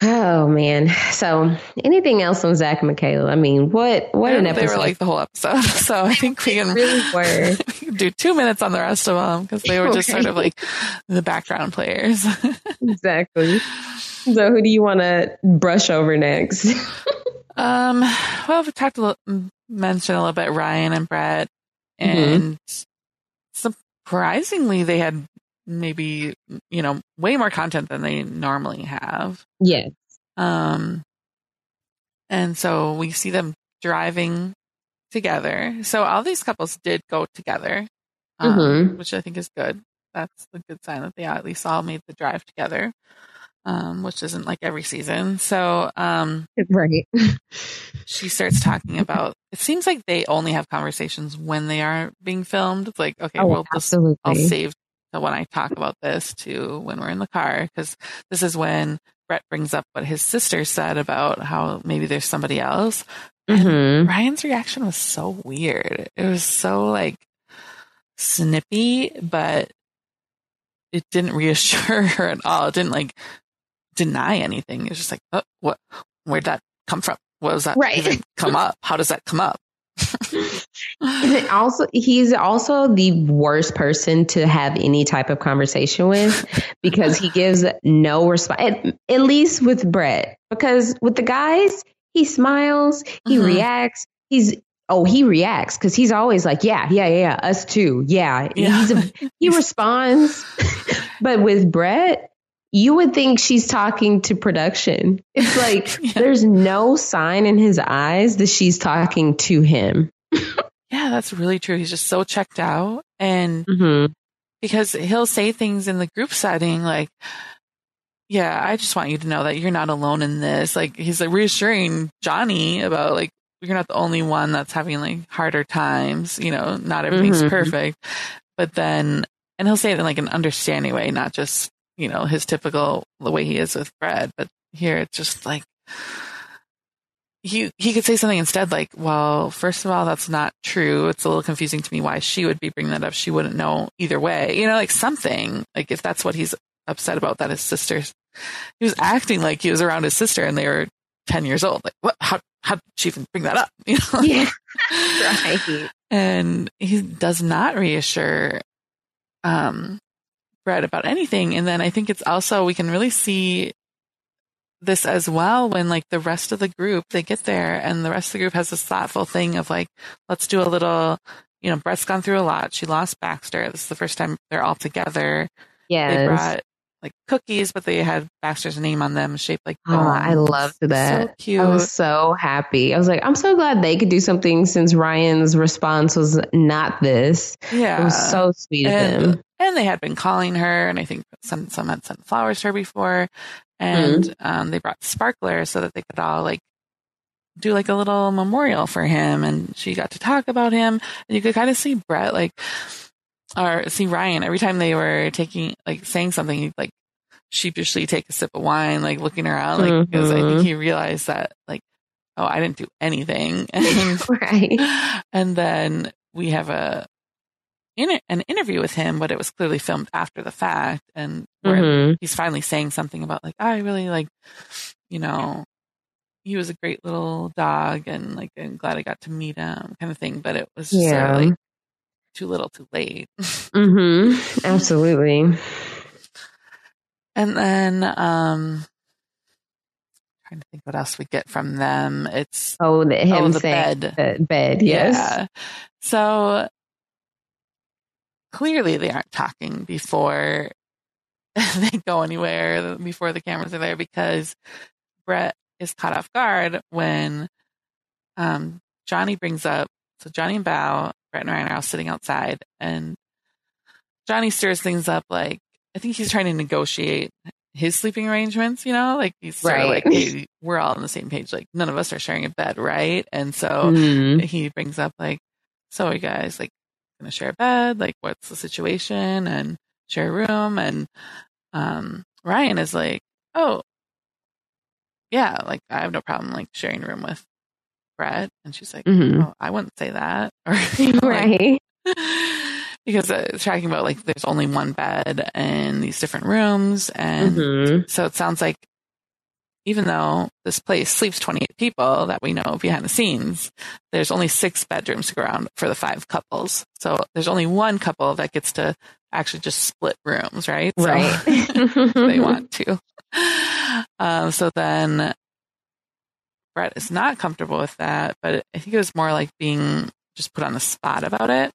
Oh man. So anything else on Zach and Michaela? I mean, what what They- an they episode. were like the whole episode. So I think we can, really were. can do two minutes on the rest of them because they were just sort of like the background players. exactly. So who do you want to brush over next? Um, well, we talked a little, mentioned a little bit Ryan and Brett, Mhm. and surprisingly, they had maybe you know way more content than they normally have. yes. Um, and so we see them driving together. So all these couples did go together, um, Mhm. which I think is good. That's a good sign that they at least all made the drive together, um, which isn't like every season. So um, Right. she starts talking about. It seems like they only have conversations when they are being filmed. It's like okay, Oh, well, absolutely. I'll save to when I talk about this to when we're in the car because this is when Brett brings up what his sister said about how maybe there's somebody else. Mhm. Ryan's reaction was so weird. It was so like snippy, but it didn't reassure her at all. It didn't like deny anything. It was just like, oh, what? Where'd that come from? What was that Right. even come up? How does that come up? Also, he's also the worst person to have any type of conversation with because he gives no response. At, at least with Brett, because with the guys, he smiles, he Mhm. reacts. He's oh, he reacts because he's always like, yeah, yeah, yeah, yeah, us too, yeah. Yeah. A, he responds, but with Brett. You would think she's talking to production. It's like Yeah. there's no sign in his eyes that she's talking to him. Yeah, that's really true. He's just so checked out. And Mm-hmm. because he'll say things in the group setting like, yeah, I just want you to know that you're not alone in this. Like he's like reassuring Johnny about like, you're not the only one that's having like harder times, you know, not everything's Mhm. perfect. But then, and he'll say it in like an understanding way, not just, you know, his typical, the way he is with Brett. But here it's just like, he, he could say something instead like, well, first of all, that's not true. It's a little confusing to me why she would be bringing that up. She wouldn't know either way, you know, like something like if that's what he's upset about that his sister's, he was acting like he was around his sister and they were 10 years old. Like what, how, how did she even bring that up? You know? Yeah. right. and he does not reassure um Brett about anything. And then I think it's also we can really see this as well when like the rest of the group they get there and the rest of the group has this thoughtful thing of like let's do a little you know Brett's gone through a lot she lost Baxter this is the first time they're all together Yeah. they brought like cookies, but they had Baxter's name on them, shaped like. Oh, I loved that. So cute. I was so happy. I was like, I'm so glad they could do something since Ryan's response was not this. yeah, It was so sweet of them. and they had been calling her, and I think some some had sent flowers to her before, and Mm-hmm. um, they brought sparklers so that they could all like do like a little memorial for him, and she got to talk about him, and you could kind of see Brett like or see Ryan every time they were taking like saying something, he'd like sheepishly take a sip of wine, like looking around, like because I think Mhm. he realized that like oh I didn't do anything, and right. and then we have a in an interview with him, but it was clearly filmed after the fact, and where Mhm. he's finally saying something about like I really like, you know, he was a great little dog, and like I'm glad I got to meet him, kind of thing. But it was just Yeah. sort of like too little, too late. Mm-hmm. Absolutely. And then um trying to think what else we get from them. It's Oh, the, him Oh, the saying bed. the bed. Yes. Yeah. So clearly they aren't talking before they go anywhere, before the cameras are there, because Brett is caught off guard when um, Johnny brings up. So Johnny and Bao, Brett and Ryan are all sitting outside, and Johnny stirs things up like I think he's trying to negotiate his sleeping arrangements. You know, like he's sort of like, hey, we're all on the same page. Like none of us are sharing a bed, right? And so Mhm. he brings up like, so you guys like gonna share a bed? Like, what's the situation? And share a room? And um, Ryan is like, oh, yeah, like I have no problem like sharing a room with Brett. And she's like, Mhm. oh, I wouldn't say that, or you know, like- Right. because uh, it's talking about like there's only one bed in these different rooms, and Mhm. so it sounds like even though this place sleeps 28 people that we know behind the scenes, there's only six bedrooms to go around for the five couples. So there's only one couple that gets to actually just split rooms, right? So Right. they want to. Um, so then Brett is not comfortable with that, but I think it was more like being just put on the spot about it.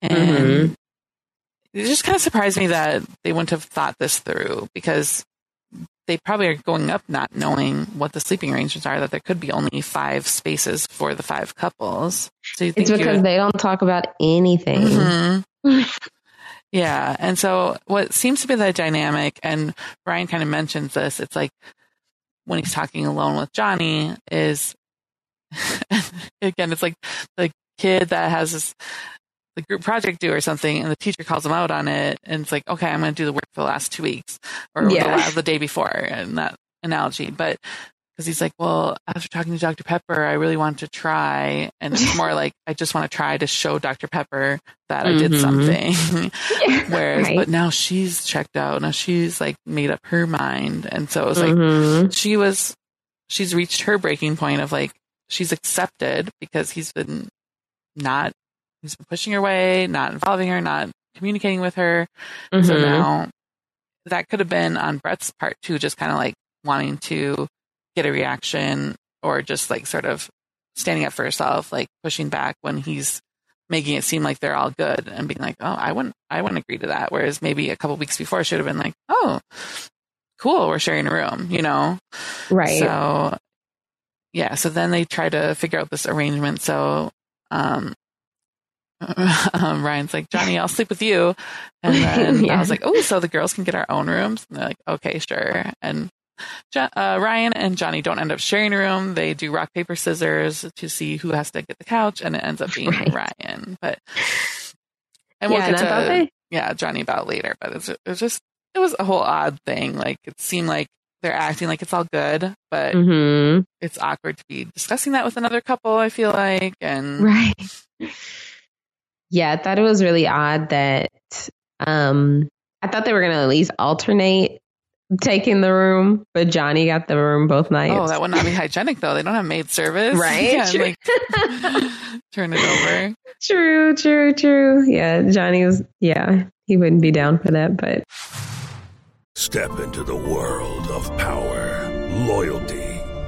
And Mhm. it just kind of surprised me that they wouldn't have thought this through because they probably are going up not knowing what the sleeping arrangements are, that there could be only five spaces for the five couples. So you think It's because would- they don't talk about anything. Mhm. yeah. And so what seems to be the dynamic, and Brian kind of mentions this, it's like when he's talking alone with Johnny is again, it's like the kid that has this the group project due or something and the teacher calls him out on it and it's like, okay, I'm going to do the work for the last two weeks or the, Yeah. la- the day before and that analogy. But because he's like, well, after talking to Dr. Pepper, I really want to try. And it's more like, I just want to try to show Dr. Pepper that I did Mhm. something. Whereas, Right. but now she's checked out. Now she's like made up her mind. And so it was like, Mhm. she was, she's reached her breaking point of like, she's accepted because he's been not, he's been pushing her away, not involving her, not communicating with her. So Mhm. now that could have been on Brett's part too, just kind of like wanting to get a reaction or just like sort of standing up for herself, like pushing back when he's making it seem like they're all good and being like, oh, I wouldn't, I wouldn't agree to that. Whereas maybe a couple weeks before should have been like, oh, cool, we're sharing a room, you know? Right. So yeah, so then they try to figure out this arrangement. So um, um, Ryan's like, Johnny, I'll sleep with you. And then Yeah. I was like, oh, so the girls can get our own rooms? And they're like, okay, sure. And uh, Ryan and Johnny don't end up sharing a room. They do rock, paper, scissors to see who has to get the couch, and it ends up being Right. Ryan. But and we'll Yeah, get to they- yeah Johnny about later. But it's it was just it was a whole odd thing. Like it seemed like they're acting like it's all good, but Mhm. it's awkward to be discussing that with another couple. I feel like, and Right. Yeah, I thought it was really odd that um I thought they were gonna at least alternate taking the room, but Johnny got the room both nights. oh, that would not be hygienic though. They don't have maid service, Right? Yeah, like turn it over. true, true, true. Yeah, Johnny was yeah, he wouldn't be down for that, but Step into the world of power, loyalty,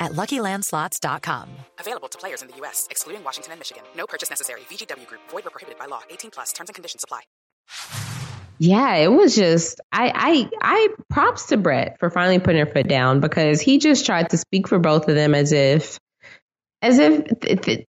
at LuckyLandSlots.com. Available to players in the U.S., excluding Washington and Michigan. No purchase necessary. VGW Group. Void where prohibited by law. 18 plus. Terms and conditions apply. Yeah, it was just I I I props to Brett for finally putting her foot down because he just tried to speak for both of them as if as if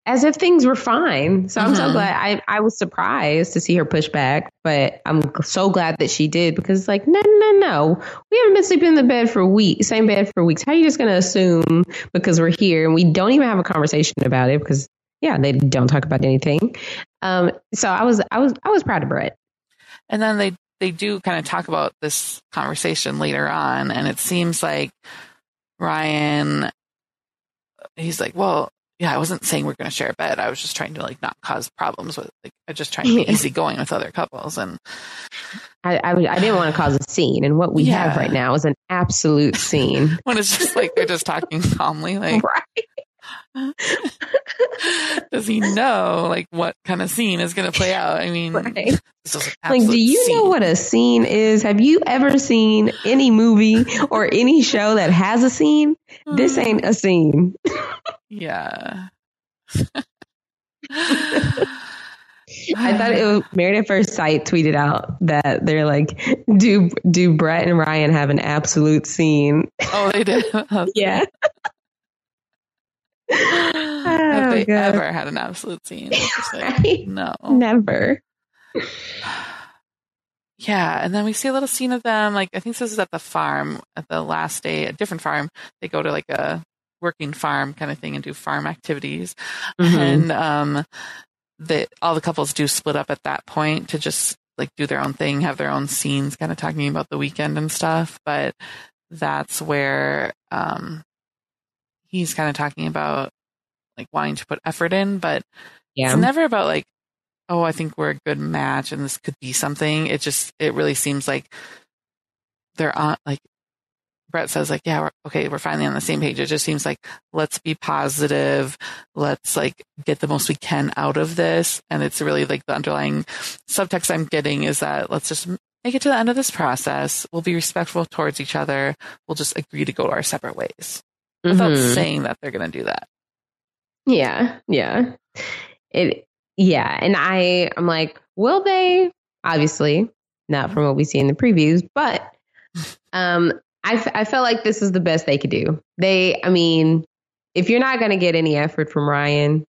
as if things were fine. So I'm so Mhm. glad I I was surprised to see her push back, but I'm so glad that she did because it's like no no no. We haven't been sleeping in the bed for weeks, same bed for weeks. How are you just going to assume because we're here and we don't even have a conversation about it because yeah, they don't talk about anything. Um so I was I was I was proud of Brett. And then they they do kind of talk about this conversation later on, and it seems like Ryan, he's like, well, yeah, I wasn't saying we're going to share a bed. I was just trying to like not cause problems with, like, I just trying to be Yeah. easygoing with other couples. And I, I, I didn't want to cause a scene, and what we have right now is an absolute scene. when it's just like they're just talking calmly, like, does he know like what kind of scene is going to play out? I mean, Right. this is an Like, do you know what a scene is? Have you ever seen any movie or any show that has a scene? This hmm. ain't a scene. Yeah. I thought it was Married at First Sight tweeted out that they're like, do do Brett and Ryan have an absolute scene? Oh, they did. Yeah. Have Oh, they God. ever had an absolute scene? Like, No. Never. Yeah, and then we see a little scene of them. Like I think this is at the farm at the last day, a different farm. They go to like a working farm kind of thing and do farm activities, Mhm. and um, the all the couples do split up at that point to just like do their own thing, have their own scenes, kind of talking about the weekend and stuff. But that's where um, he's kind of talking about like wanting to put effort in, but Yeah. it's never about like, oh, I think we're a good match and this could be something. It just, it really seems like they're on, like, Brett says, like, yeah, we're, okay, we're finally on the same page. It just seems like, let's be positive. Let's like get the most we can out of this. And it's really like the underlying subtext I'm getting is that let's just make it to the end of this process. We'll be respectful towards each other. We'll just agree to go our separate ways without Mhm. saying that they're going to do that. Yeah, yeah. It yeah, and I I'm like, will they? Obviously, not from what we see in the previews, but um I f- I felt like this is the best they could do. They I mean, if you're not going to get any effort from Ryan,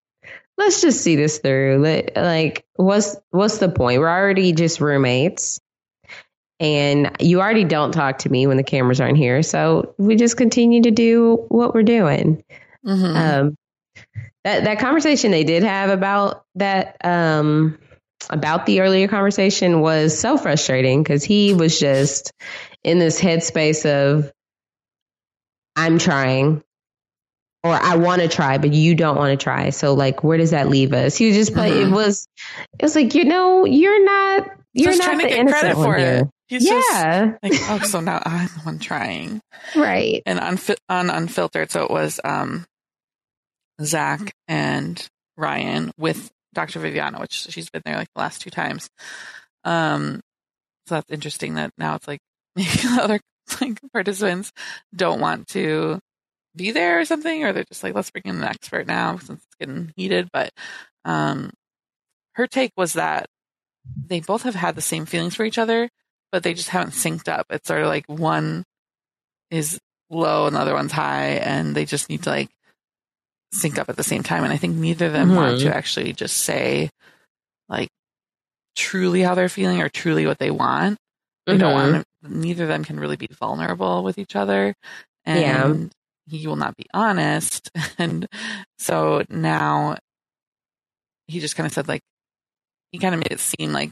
let's just see this through. Let, like what's what's the point? We're already just roommates. And you already don't talk to me when the cameras aren't here. So we just continue to do what we're doing. Mhm. Um, that that conversation they did have about that um, about the earlier conversation was so frustrating because he was just in this headspace of I'm trying or I want to try, but you don't want to try. So like, where does that leave us? He was just play. It Mhm. was it was like you know you're not you're Just not trying to get credit for here. it. He's yeah, just like, oh, so now I'm the one trying. right. And on, on Unfiltered, so it was um, Zach and Ryan with Dr. Viviana, which she's been there like the last two times. Um, so that's interesting that now it's like maybe the other like participants don't want to be there or something, or they're just like, let's bring in an expert now since it's getting heated. But um, her take was that they both have had the same feelings for each other, but they just haven't synced up. It's sort of like one is low and the other one's high, and they just need to like sync up at the same time. And I think neither of them want Mhm. to actually just say, like, truly how they're feeling or truly what they want. They don't Mhm. want neither of them can really be vulnerable with each other. And Yeah. he will not be honest. And so now he just kind of said like he kind of made it seem like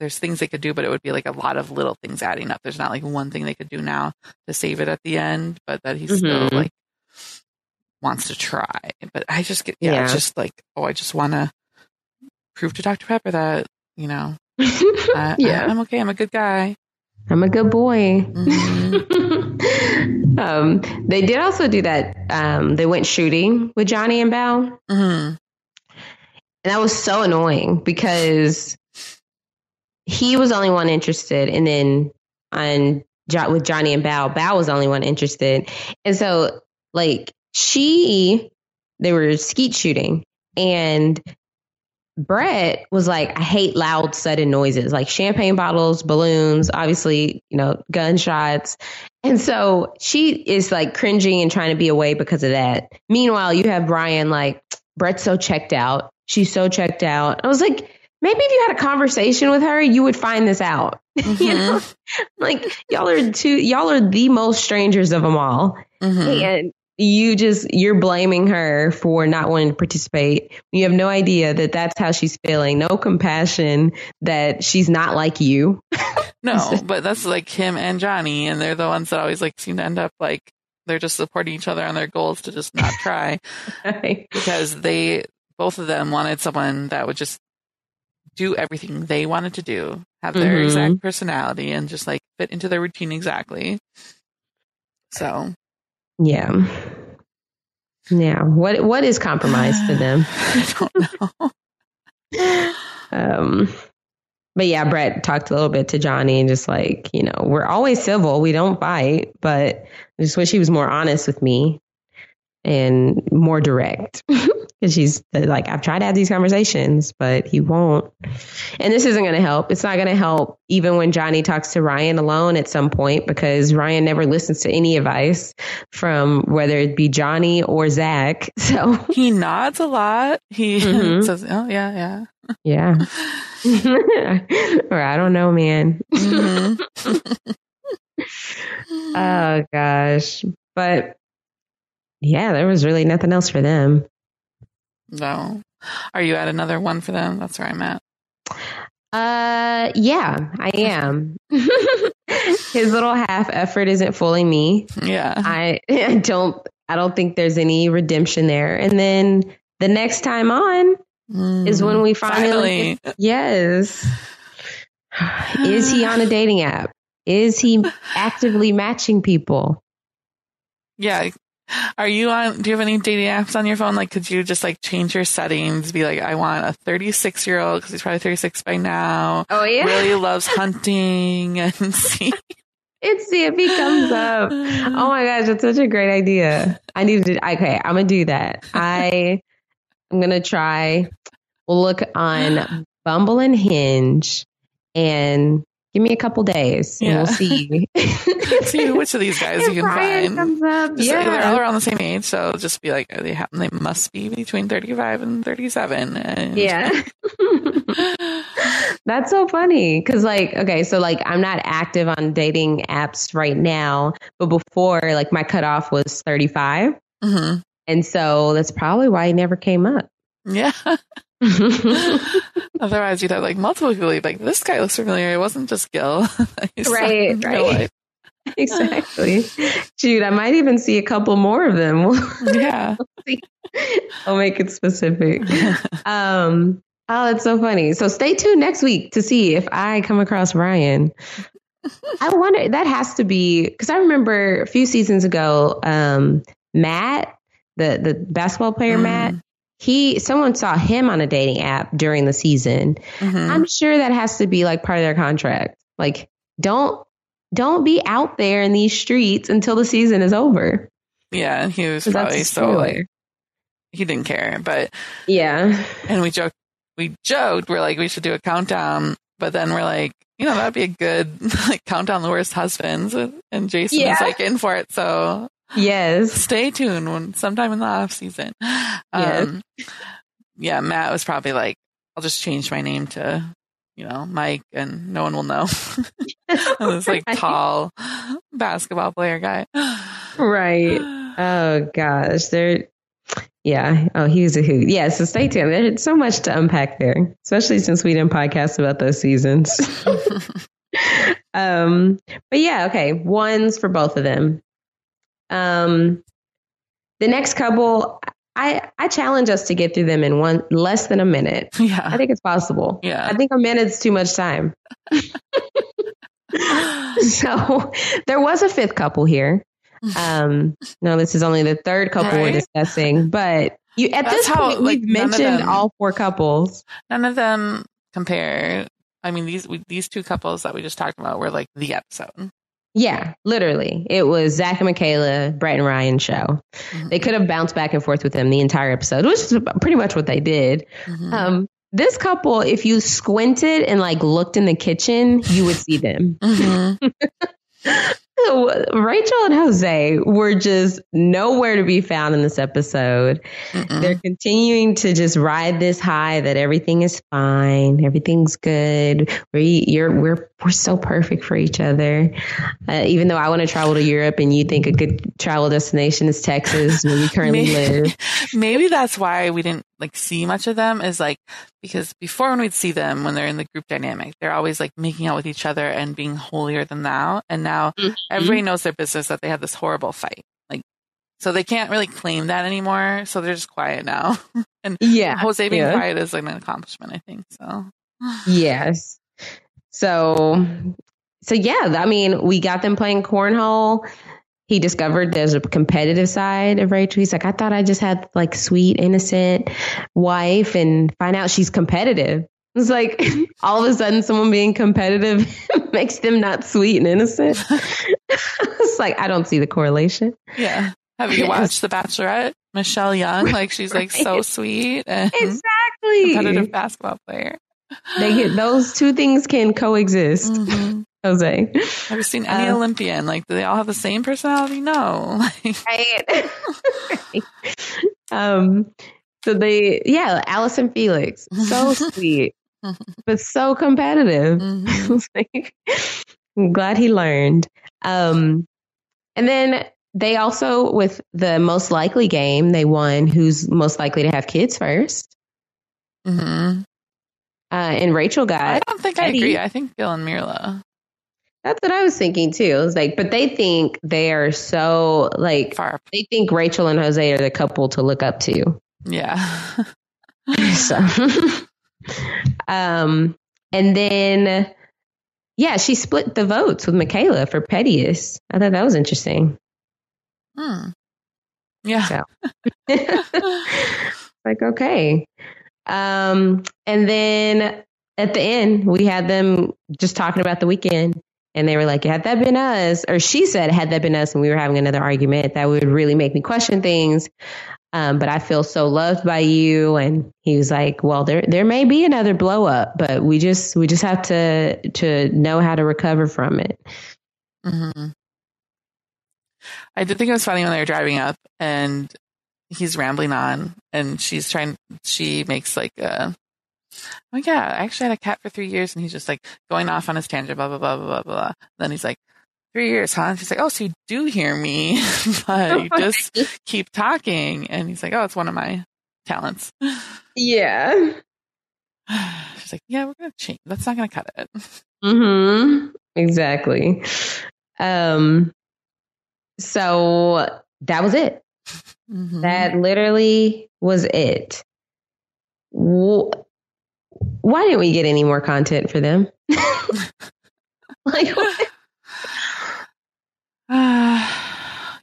there's things they could do, but it would be like a lot of little things adding up. There's not like one thing they could do now to save it at the end, but that he still Mhm. like wants to try. But I just get yeah, it's Yeah. just like oh, I just want to prove to Dr Pepper that you know I, Yeah. I, am okay. I'm a good guy. I'm a good boy. Mm-hmm. um, they did also do that. Um, they went shooting with Johnny and Belle. Mm-hmm. And that was so annoying because he was the only one interested. And then on with Johnny and Bao, Bao was the only one interested. And so, like, she, they were skeet shooting. And Brett was like, I hate loud, sudden noises, like champagne bottles, balloons, obviously, you know, gunshots. And so she is like cringing and trying to be away because of that. Meanwhile, you have Brian like, Brett's so checked out. She's so checked out. I was like, maybe if you had a conversation with her, you would find this out. you know, like y'all are two, y'all are the most strangers of them all. Mhm. And you just, you're blaming her for not wanting to participate. You have no idea that that's how she's feeling. No compassion that she's not like you. No, but that's like him and Johnny, and they're the ones that always like seem to end up like they're just supporting each other on their goals to just not try because they both of them wanted someone that would just do everything they wanted to do, have their Mhm. exact personality, and just like fit into their routine exactly. So Yeah. Yeah. What what is compromise to them? I don't know. Um but yeah, Brett talked a little bit to Johnny and just like, you know, we're always civil. We don't fight, but I just wish he was more honest with me and more direct. Because she's like, I've tried to have these conversations, but he won't. And this isn't going to help. It's not going to help even when Johnny talks to Ryan alone at some point because Ryan never listens to any advice from whether it be Johnny or Zach. So he nods a lot. He Mhm. says, "Oh yeah, yeah." yeah. or I don't know, man. Mhm. Oh gosh. But yeah, there was really nothing else for them. No. Are you at another one for them? That's where I'm at. Uh yeah, I am. His little half effort isn't fooling me. Yeah. I, I don't I don't think there's any redemption there. And then the next time on is when we finally, Finally. yes. Is he on a dating app? Is he actively matching people? Yeah. Are you on? Do you have any dating apps on your phone? Like, could you just like change your settings? Be like, I want a 36 year old because he's probably 36 by now. Oh yeah. Really loves hunting and see. And see if he comes up. Oh my gosh, that's such a great idea. I need to. Okay, I'm gonna do that. I I'm gonna try. We'll look on Bumble and Hinge, and give me a couple days, and we'll see. see which of these guys If you can Brian find. comes up, Just- yeah. They're all around the same age, so just be like, they have, they must be between 35 and 37. And Yeah. That's so funny because, like, okay, so like I'm not active on dating apps right now, but before, like, my cutoff was 35. Mhm. And so that's probably why it never came up. Yeah. Otherwise, you'd have like multiple people. You'd like, this guy looks familiar. It wasn't just Gil. Right, right. exactly. Dude, I might even see a couple more of them. Yeah. I'll make it specific. Um, oh, it's so funny. So stay tuned next week to see if I come across Ryan. I wonder that has to be because I remember a few seasons ago, um, Matt, the the basketball player Matt, he someone saw him on a dating app during the season. Mhm. I'm sure that has to be like part of their contract. Like, don't don't be out there in these streets until the season is over. Yeah. He was probably so like, he didn't care. But, Yeah. and we joked, we joked, we're like, we should do a countdown. But then we're like, you know, that'd be a good like countdown the worst husbands. And Jason Yeah. is like in for it. So Yes. stay tuned when sometime in the off season. Yes. Um, yeah, Matt was probably like, I'll just change my name to you know, Mike, and no one will know. this like tall basketball player guy. Right. Oh gosh. They're yeah. Oh, he was a hoot. Yeah. So stay tuned. There's so much to unpack there, especially since we didn't podcast about those seasons. um, but yeah, okay. Ones for both of them. Um, the next couple, I I challenge us to get through them in one less than a minute. Yeah. I think it's possible. Yeah. I think a minute's too much time. so there was a fifth couple here. Um, no, this is only the third couple we're discussing, but you at That's this how, point like, we've mentioned them- all four couples. None of them compare. I mean, these we, these two couples that we just talked about were like the episode. Yeah, literally. It was Zach and Michaela, Brett and Ryan show. Mm-hmm. They could have bounced back and forth with them the entire episode, which is pretty much what they did. Mm-hmm. Um, this couple, if you squinted and like looked in the kitchen, you would see them. Mm-hmm. Rachel and Jose were just nowhere to be found in this episode. They're continuing to just ride this high that everything is fine, everything's good. We, you're, we're, we're so perfect for each other. Uh, even though I want to travel to Europe, and you think a good travel destination is Texas, where we currently Maybe- live. Maybe that's why we didn't like see much of them is like because before when we'd see them when they're in the group dynamic, they're always like making out with each other and being holier than thou. And now Mm-hmm. everybody knows their business that they had this horrible fight. Like so they can't really claim that anymore. So they're just quiet now. and Yeah, Jose being yeah. quiet is like an accomplishment, I think. So Yes. So, so yeah, I mean, we got them playing cornhole. He discovered there's a competitive side of Rachel. He's like, I thought I just had like sweet, innocent wife and find out she's competitive. It's like all of a sudden someone being competitive makes them not sweet and innocent. it's like, I don't see the correlation. yeah. Have you watched The Bachelorette? Michelle Young, like she's like so sweet and Exactly. competitive basketball player. They get those two things can coexist. Mhm. Jose. Have you seen any Uh, Olympian? Like, do they all have the same personality? No. Right. um, so they, yeah, Allyson Felix, so sweet, but so competitive. Mhm. Like, I'm glad he learned. Um, and then they also, with the most likely game, they won who's most likely to have kids first. Mhm. Uh, and Rachel got. I don't think I agree. I think Bill and Myrla That's what I was thinking too. It was like, but they think they are so like far. they think Rachel and Jose are the couple to look up to. Yeah. So, um, and then, yeah, she split the votes with Michaela for Pettius. I thought that was interesting. Hmm. Yeah. So, like, okay. Um, and then at the end, we had them just talking about the weekend. And they were like, had that been us, or she said, had that been us, and we were having another argument, that would really make me question things. Um, but I feel so loved by you. And he was like, well, there, there may be another blow up, but we just, we just have to, to know how to recover from it. hmm I did think it was funny when they were driving up and he's rambling on and she's trying, she makes like a, oh yeah, I actually had a cat for three years and he's just like going off on his tangent, blah, blah, blah, blah, blah, blah. Then he's like, three years, huh? And she's like, oh, so you do hear me, but you just keep talking. And he's like, oh, it's one of my talents. Yeah. She's like, yeah, we're going to change. That's not going to cut it. Mm-hmm. Exactly. Um, so that was it. Mhm. That literally was it. Wh- Why didn't we get any more content for them? like, what?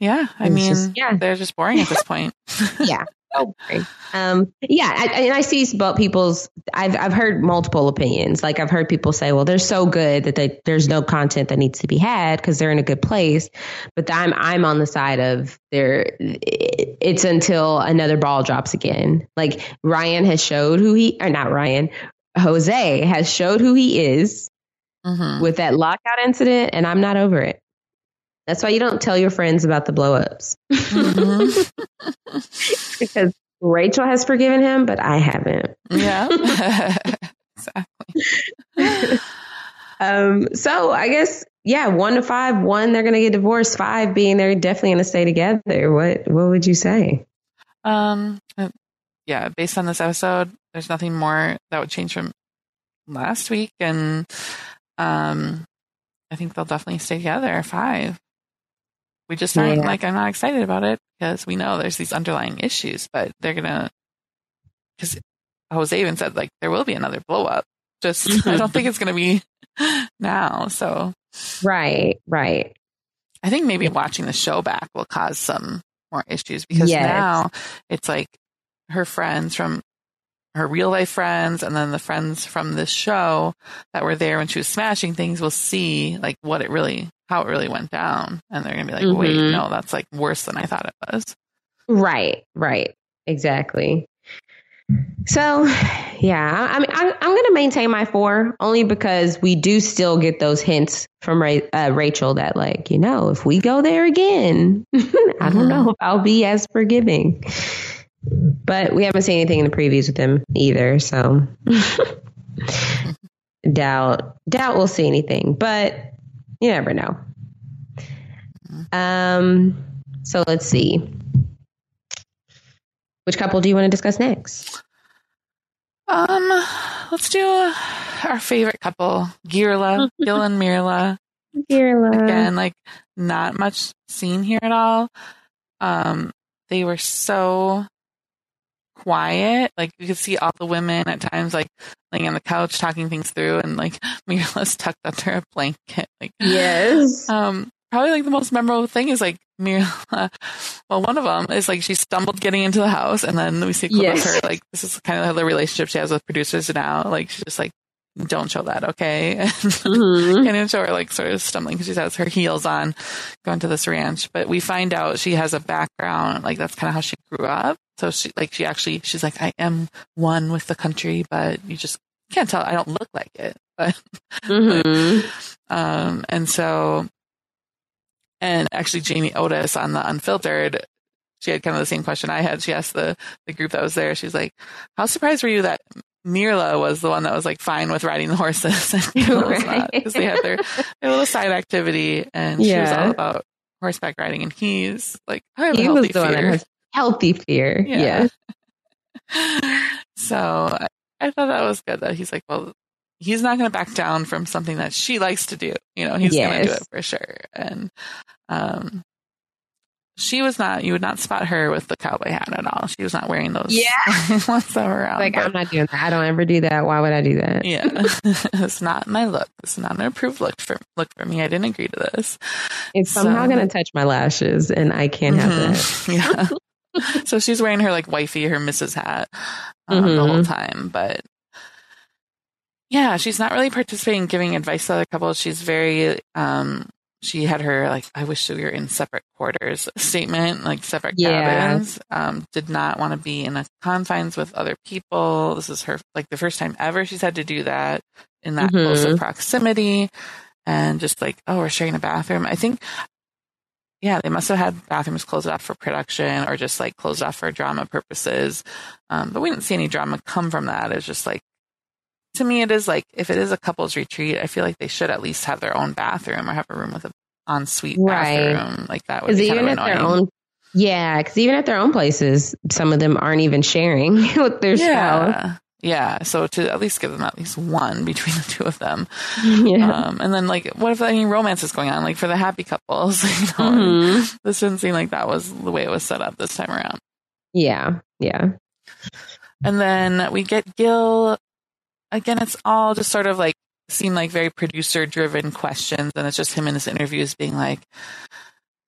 Yeah, I mean, just- yeah. they're just boring at this point. yeah. So boring. Um, yeah, I, and I see about people's. I've I've heard multiple opinions. Like I've heard people say, "Well, they're so good that they, there's no content that needs to be had because they're in a good place." But I'm I'm on the side of there. It's until another ball drops again. Like Ryan has showed who he, or not Ryan, Jose has showed who he is Mhm. with that lockout incident, and I'm not over it. That's why you don't tell your friends about the blowups. Mhm. because Rachel has forgiven him, but I haven't. yeah, exactly. Um, so I guess yeah, one to five, one they're gonna get divorced, five being they're definitely gonna stay together. What what would you say? Um, uh, yeah, based on this episode, there's nothing more that would change from last week, and um, I think they'll definitely stay together. Five. We just aren't Yeah. like I'm not excited about it because we know there's these underlying issues, but they're gonna because Jose even said like there will be another blow up. Just I don't think it's gonna be now. So Right, right. I think maybe watching the show back will cause some more issues because Yes. now it's like her friends from her real life friends and then the friends from this show that were there when she was smashing things will see like what it really how it really went down and they're gonna be like wait Mhm. no that's like worse than i thought it was Right, right. Exactly. So, yeah, I, mean, I, I'm going to maintain my four only because we do still get those hints from uh, Rachel that, like, you know, if we go there again, I don't know if I'll be as forgiving. But we haven't seen anything in the previews with them either, so doubt doubt we'll see anything. But you never know. Um. So let's see. Which couple do you want to discuss next? um let's do our favorite couple girla gil and Myrla Girla. again like not much seen here at all um they were so quiet like you could see all the women at times like laying on the couch talking things through and like Myrla's tucked under a blanket like Yes. um probably like the most memorable thing is like mirla well one of them is like she stumbled getting into the house and then we see a clip Yes. of her like this is kind of how the relationship she has with producers now like she's just like don't show that okay? And Mhm. can't show her like sort of stumbling because she has her heels on going to this ranch. But we find out she has a background like that's kind of how she grew up. So she like she actually she's like i am one with the country but you just can't tell. I don't look like it. But Mhm. um and so and actually jamie otis on the unfiltered she had kind of the same question i had. She asked the the group that was there. She's like how surprised were you that Myrla was the one that was like fine with riding the horses and Gil was not because they had their, their little side activity and she was all about horseback riding and he's like I have He healthy was the one that fear. has healthy fear. Yeah. Yeah. so I, I thought that was good that he's like, well, he's not going to back down from something that she likes to do. You know, he's going to do it for sure. And um, she was not. You would not spot her with the cowboy hat at all. She was not wearing those. Yeah. around. Like, but- I'm not doing that. I don't ever do that. Why would I do that? yeah, it's not my look. It's not an approved look for look for me. I didn't agree to this. It's somehow So- going to touch my lashes, and I can't have that. Mhm. yeah. so she's wearing her like wifey, her Mrs. hat um, the Mhm. whole time, but yeah, she's not really participating in giving advice to other couples. She's very um she had her like I wish we were in separate quarters statement, like separate Yeah. cabins. Um, did not want to be in a confines with other people. This is her like the first time ever she's had to do that in that Mhm. close of proximity. And just like, oh, we're sharing a bathroom. I think yeah, they must have had bathrooms closed off for production or just like closed off for drama purposes. Um, but we didn't see any drama come from that. It's just like, to me, it is like, if it is a couple's retreat, I feel like they should at least have their own bathroom or have a room with an ensuite Right. bathroom. Like that would be kind even of annoying. own, yeah, because even at their own places, some of them aren't even sharing with their spouse. yeah. Yeah. So to at least give them at least one between the two of them. Yeah. Um, and then like, what if any romance is going on? Like for the happy couples, you know, Mhm. this didn't seem like that was the way it was set up this time around. Yeah. Yeah. And then we get Gil. Again, it's all just sort of like seem like very producer driven questions. And it's just him in his interviews being like,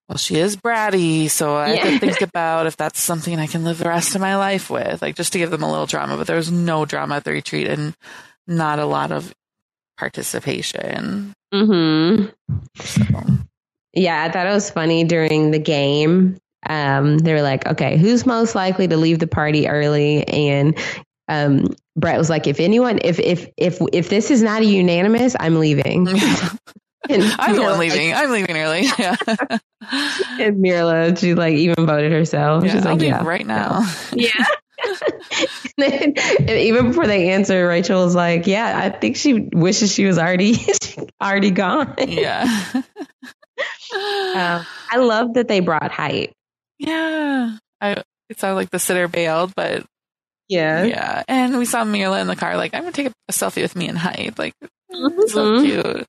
well, she is bratty. So I have to think about if that's something I can live the rest of my life with. Like just to give them a little drama. But there was no drama at the retreat and not a lot of participation. hmm So, Yeah, I thought it was funny during the game. Um, they were like, okay, who's most likely to leave the party early? And um, Brett was like, if anyone, if if if if this is not a unanimous, I'm leaving. And I'm the Myrla, one leaving. I'm leaving early. Yeah. And Myrla, she like even voted herself. Yeah, She's I'll like, yeah, right now. yeah. and even before they answer, Rachel was like, "Yeah, I think she wishes she was already already gone." Yeah. Um, I love that they brought hype. Yeah. I, it sounded like the sitter bailed, but Yeah. yeah. And we saw Myrla in the car, like, I'm going to take a selfie with me and Hype. Like, so Mhm. cute.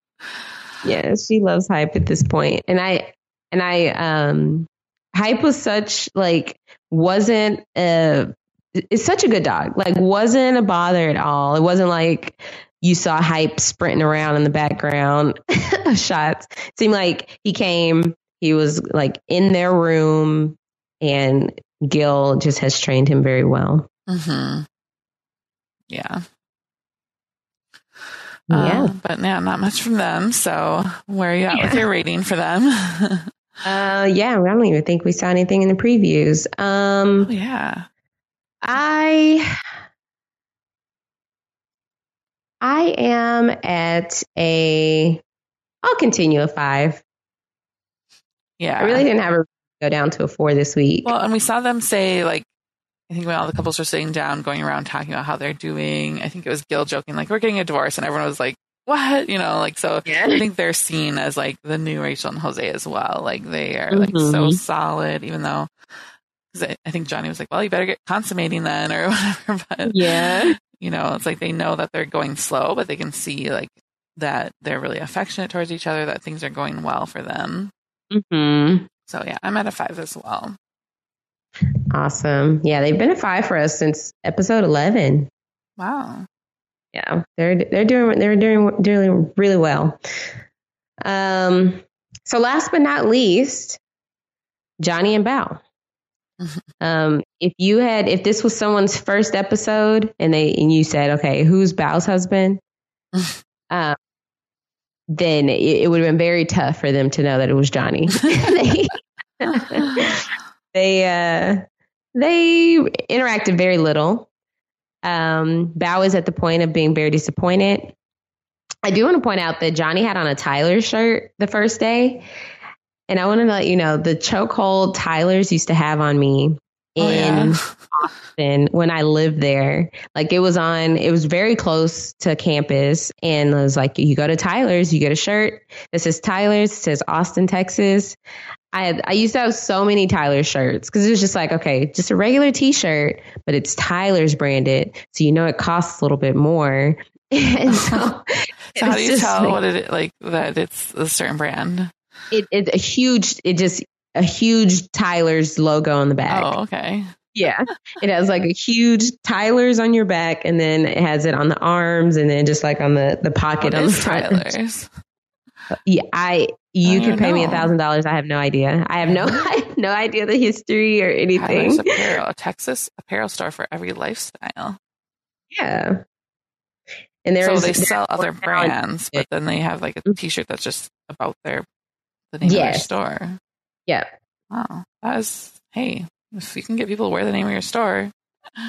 Yeah, she loves hype at this point. And I and I um hype was such like wasn't a it's such a good dog. Like wasn't a bother at all. It wasn't like you saw hype sprinting around in the background of shots. It seemed like he came, he was like in their room and Gil just has trained him very well. Hmm Yeah. Yeah. Uh, but yeah, not much from them. So where are you at with Yeah. your rating for them? Uh yeah, I don't even think we saw anything in the previews. Um Oh, yeah. I I am at a I'll continue a five. Yeah. I really didn't have a go down to a four this week. Well, and we saw them say like, I think when all the couples were sitting down, going around talking about how they're doing. I think it was Gil joking like, "We're getting a divorce," and everyone was like, "What?" You know, like so. Yeah. I think they're seen as like the new Rachel and Jose as well. Like they are like so Mhm. solid, even though. 'cause I, I think Johnny was like, "Well, you better get consummating then," or whatever. But Yeah. you know, it's like they know that they're going slow, but they can see like that they're really affectionate towards each other, that things are going well for them. hmm So yeah, I'm at a five as well. Awesome. Yeah, they've been a five for us since episode eleven. Wow. Yeah, they're they're doing they're doing doing really well. Um, so last but not least, Johnny and Bao. Um, if you had if this was someone's first episode and they and you said, okay, who's Bao's husband? um, then it, it would have been very tough for them to know that it was Johnny. they, uh they interacted very little. Um, Bao is at the point of being very disappointed. I do want to point out that Johnny had on a Tyler shirt the first day. And I want to let you know the chokehold Tyler's used to have on me Oh, in yeah. Austin when I lived there. Like it was on, it was very close to campus. And it was like, you go to Tyler's, you get a shirt that says Tyler's, it says Austin, Texas. I had, I used to have so many Tyler shirts because it was just like, okay, just a regular t shirt, but it's Tyler's branded. So you know it costs a little bit more. and so, So how do you tell like- what it like that it's a certain brand? it, it's a huge, it just, a huge Tyler's logo on the back. Oh, okay. Yeah. It has like a huge Tyler's on your back and then it has it on the arms and then just like on the, the pocket What on the front. Tyler's? Yeah, I you I could pay me a thousand dollars. I have no idea. I have no I have no idea the history or Tyler's anything. apparel, a Texas apparel store for every lifestyle. Yeah. And so they sell other brands, but then they have like a mm-hmm. T-shirt that's just about their the name of their store. Yeah. Wow, that is hey, if you can get people to wear the name of your store,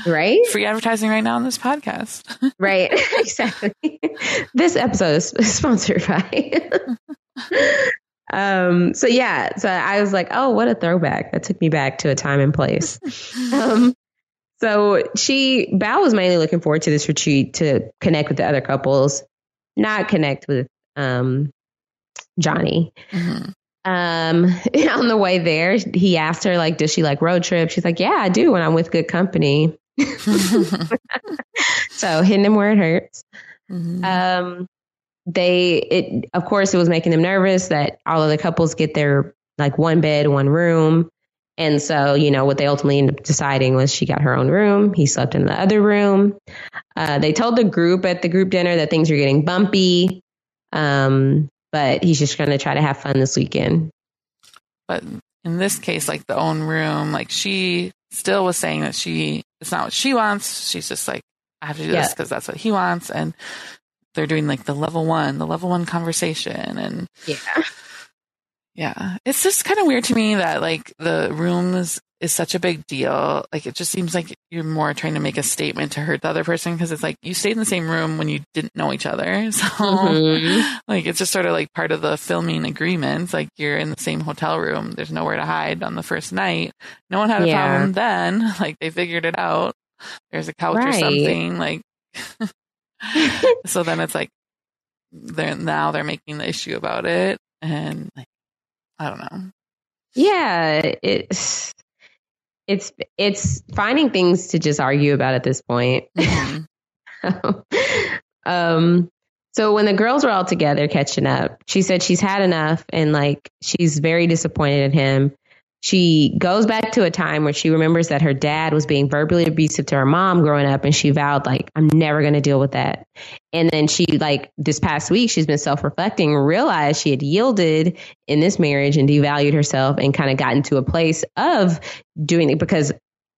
Right? free advertising right now on this podcast. Right. exactly. this episode is sponsored by. um. So yeah. So I was like, oh, what a throwback. That took me back to a time and place. um. So she Bao was mainly looking forward to this retreat to connect with the other couples, not connect with um Johnny. Mhm. Um, on the way there, he asked her like, "Does she like road trips?" She's like, "Yeah, I do when I'm with good company." so hitting him where it hurts. Mhm. Um, they it of course it was making them nervous that all of the couples get their like one bed, one room. And so, you know, what they ultimately ended up deciding was she got her own room. He slept in the other room. Uh, they told the group at the group dinner that things are getting bumpy. Um, but he's just going to try to have fun this weekend. but in this case, like the own room, like she still was saying that she it's not what she wants. She's just like, I have to do this because that's what he wants, and they're doing like the level one, the level one conversation, and Yeah. yeah, it's just kind of weird to me that like the rooms is such a big deal. Like it just seems like you're more trying to make a statement to hurt the other person because it's like you stayed in the same room when you didn't know each other. So Mhm. like it's just sort of like part of the filming agreement. Like you're in the same hotel room. There's nowhere to hide on the first night. No one had a Yeah. problem then. Like they figured it out. there's a couch or something. Like, so then it's like they're now they're making the issue about it, and like, I don't know. Yeah, it's it's it's finding things to just argue about at this point. Mhm. um so when the girls were all together catching up, she said she's had enough and like she's very disappointed in him. She goes back to a time where she remembers that her dad was being verbally abusive to her mom growing up and she vowed like I'm never going to deal with that. And then she like this past week she's been self-reflecting, realized she had yielded in this marriage and devalued herself and kind of gotten to a place of doing it because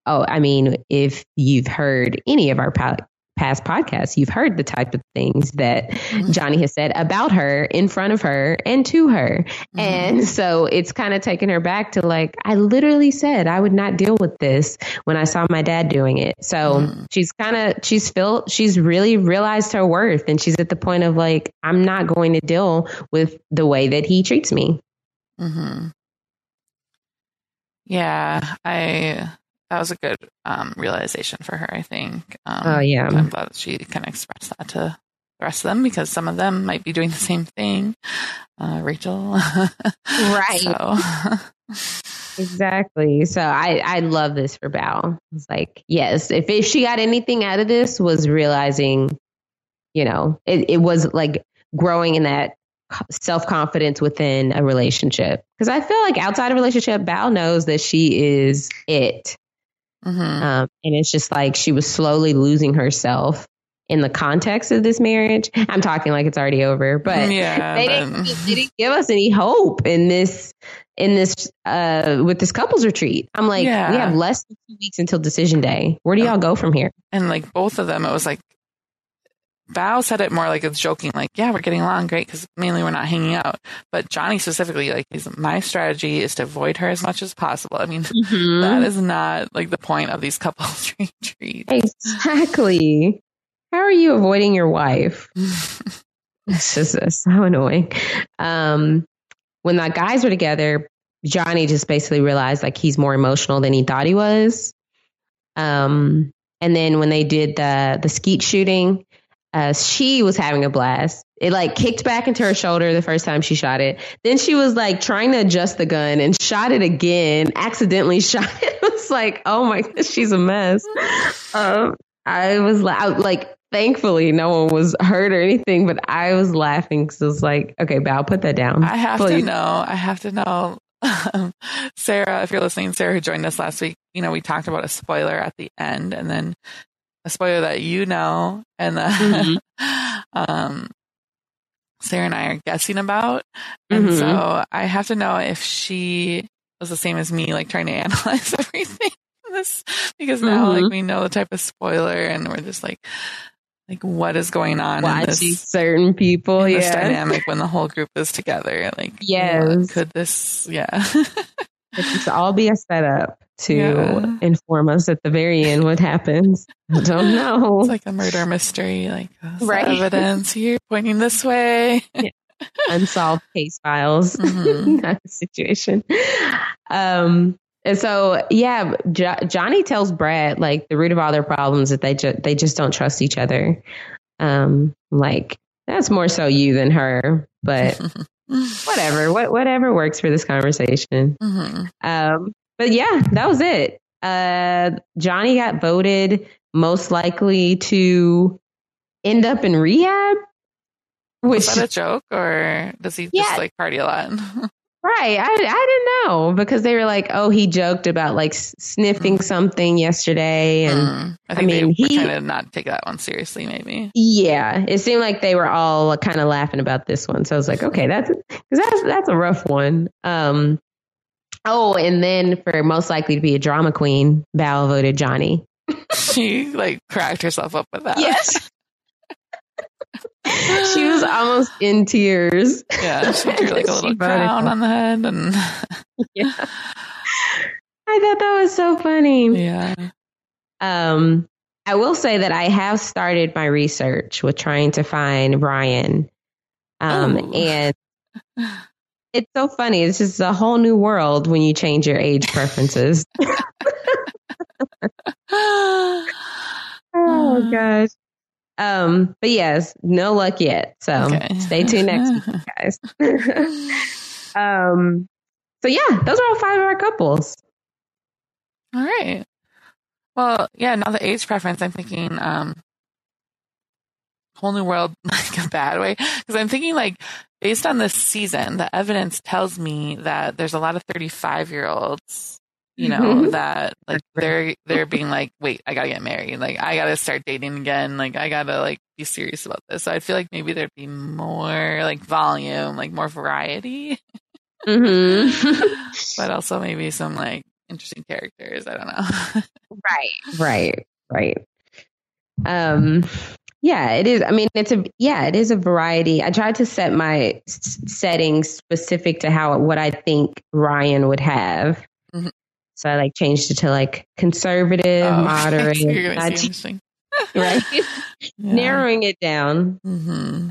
oh, I mean, if you've heard any of our past podcasts, you've heard the type of things that mm-hmm. Johnny has said about her in front of her and to her. Mm-hmm. And so it's kind of taken her back to like, I literally said I would not deal with this when I saw my dad doing it. So mm-hmm. she's kind of, she's felt, she's really realized her worth and she's at the point of like, I'm not going to deal with the way that he treats me. hmm Yeah, I that was a good um, realization for her. I think. Um, Oh, yeah. I'm glad that she kind of expressed that to the rest of them because some of them might be doing the same thing. Uh, Rachel, Right. Exactly. So I I love this for Bao. It's like yes, if if she got anything out of this was realizing, you know, it, it was like growing in that self confidence within a relationship. Because I feel like outside of a relationship, Bao knows that she is it, mhm. um, and it's just like she was slowly losing herself in the context of this marriage. I'm talking like it's already over, but yeah, they didn't, they didn't give us any hope in this in this uh with this couples retreat. I'm like, Yeah. we have less than two weeks until decision day. Where do y'all go from here? and like both of them, it was like Bao said it more like it's joking, like, yeah, we're getting along great because mainly we're not hanging out. But Johnny specifically, like, is my strategy is to avoid her as much as possible. I mean, Mm-hmm. that is not like the point of these couples retreats. Exactly. How are you avoiding your wife? It's just uh, so annoying. Um, when the guys were together, Johnny just basically realized like he's more emotional than he thought he was. Um, and then when they did the the skeet shooting, uh, she was having a blast. It like kicked back into her shoulder the first time she shot it. Then she was like trying to adjust the gun and shot it again. Accidentally shot it. It was like, oh my gosh, she's a mess. Um, I was la- like, thankfully, no one was hurt or anything, but I was laughing because it was like, okay, Bao, put that down. I have to know. I have to know. Sarah, if you're listening, Sarah who joined us last week, you know, we talked about a spoiler at the end and then a spoiler that you know and then um Sarah and I are guessing about. And Mhm. so I have to know if she was the same as me, like trying to analyze everything this because now Mhm. like we know the type of spoiler and we're just like like what is going on in Watching this certain people, in this yeah. dynamic when the whole group is together. Like, Yes. could this? Yeah, It should all be a setup to Yeah. inform us at the very end what happens. I don't know. it's like a murder mystery. Like, the Right. evidence here pointing this way. unsolved case files Mhm. kind of situation. Um, and so, yeah, jo- Johnny tells Brad like the root of all their problems that they just they just don't trust each other. Um, like that's more so you than her, but whatever, what whatever works for this conversation. Mhm. Um, but yeah, that was it. Uh, Johnny got voted most likely to end up in rehab, which Was that a joke, or does he Yeah. just like party a lot? Right. I, I didn't know because they were like, oh, he joked about like sniffing something yesterday. And Mm. I I mean, he- trying to not take that one seriously. Maybe. yeah, it seemed like they were all kind of laughing about this one. So I was like, okay, that's, cause that's, that's a rough one. Um, oh, and then for most likely to be a drama queen, Bao voted Johnny. she like cracked herself up with that. Yes. she was almost in tears. yeah. She drew like a little crown on the head, and Yeah. I thought that was so funny. yeah. Um, I will say that I have started my research with trying to find Brian. Um, Oh. and it's so funny. It's just a whole new world when you change your age preferences. oh gosh. Um, but yes, no luck yet. So Okay. stay tuned next week, guys. um, so yeah, those are all five of our couples. All right. Well, yeah, now the age preference, I'm thinking um whole new world like a bad way because I'm thinking like based on this season, the evidence tells me that there's a lot of 35 year olds, you know, Mhm. that like they're they're being like, wait, I gotta get married, like I gotta start dating again, like I gotta like be serious about this. So I feel like maybe there'd be more like volume, like more variety, Mm-hmm. but also maybe some like interesting characters. I don't know. right, right, right. Um, yeah, it is. I mean, it's a yeah, it is a variety. I tried to set my s- settings specific to how what I think Ryan would have. Mhm. So I like changed it to like conservative, Oh, moderate, so you're gonna not see too- interesting. right? Yeah. Narrowing it down hmm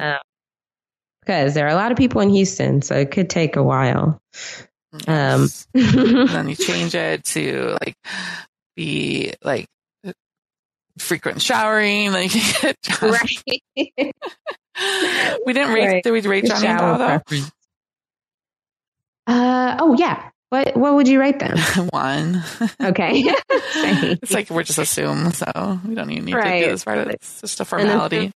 because there are a lot of people in Houston, so it could take a while. Um, Yes. And then you change it to like be like frequent showering. Like right. we didn't rate. Right. Did we rate Johnny and Bao though? Uh oh yeah. What what would you rate them? One. Okay. It's like we're just assume, so we don't even need to do this part. It's just a formality.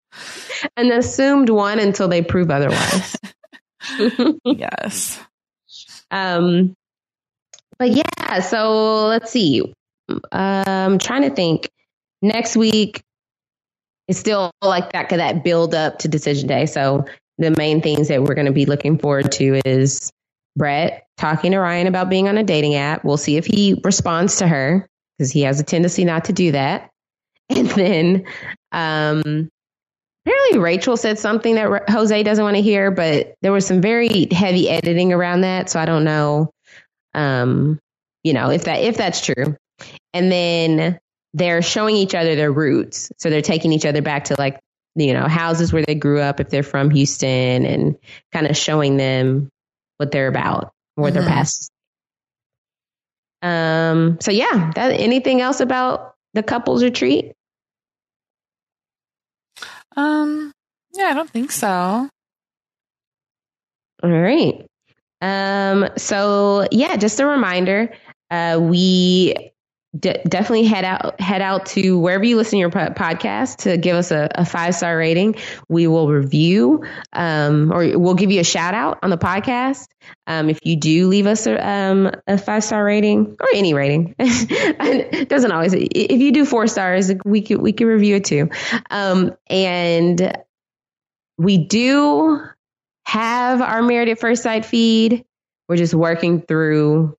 An assumed one until they prove otherwise. yes. um but yeah, so let's see. Um trying to think. Next week it's still like that that build up to decision day. So the main things that we're going to be looking forward to is Brett talking to Ryan about being on a dating app. We'll see if he responds to her because he has a tendency not to do that. And then um apparently Rachel said something that Jose doesn't want to hear, but there was some very heavy editing around that, so I don't know um you know if that if that's true. And then they're showing each other their roots. So they're taking each other back to like you know houses where they grew up if they're from Houston and kind of showing them what they're about, what their Mhm. past. Um so yeah, that anything else about the couples retreat? Um. Yeah, I don't think so. All right. Um, so yeah, just a reminder, uh, we de- definitely head out head out to wherever you listen to your po- podcast to give us a, a five star rating. We will review, um, or we'll give you a shout out on the podcast. Um, if you do leave us a, um, a five star rating or any rating, it doesn't always. If you do four stars, we could we could review it too. Um, and we do have our Married at First Sight feed. We're just working through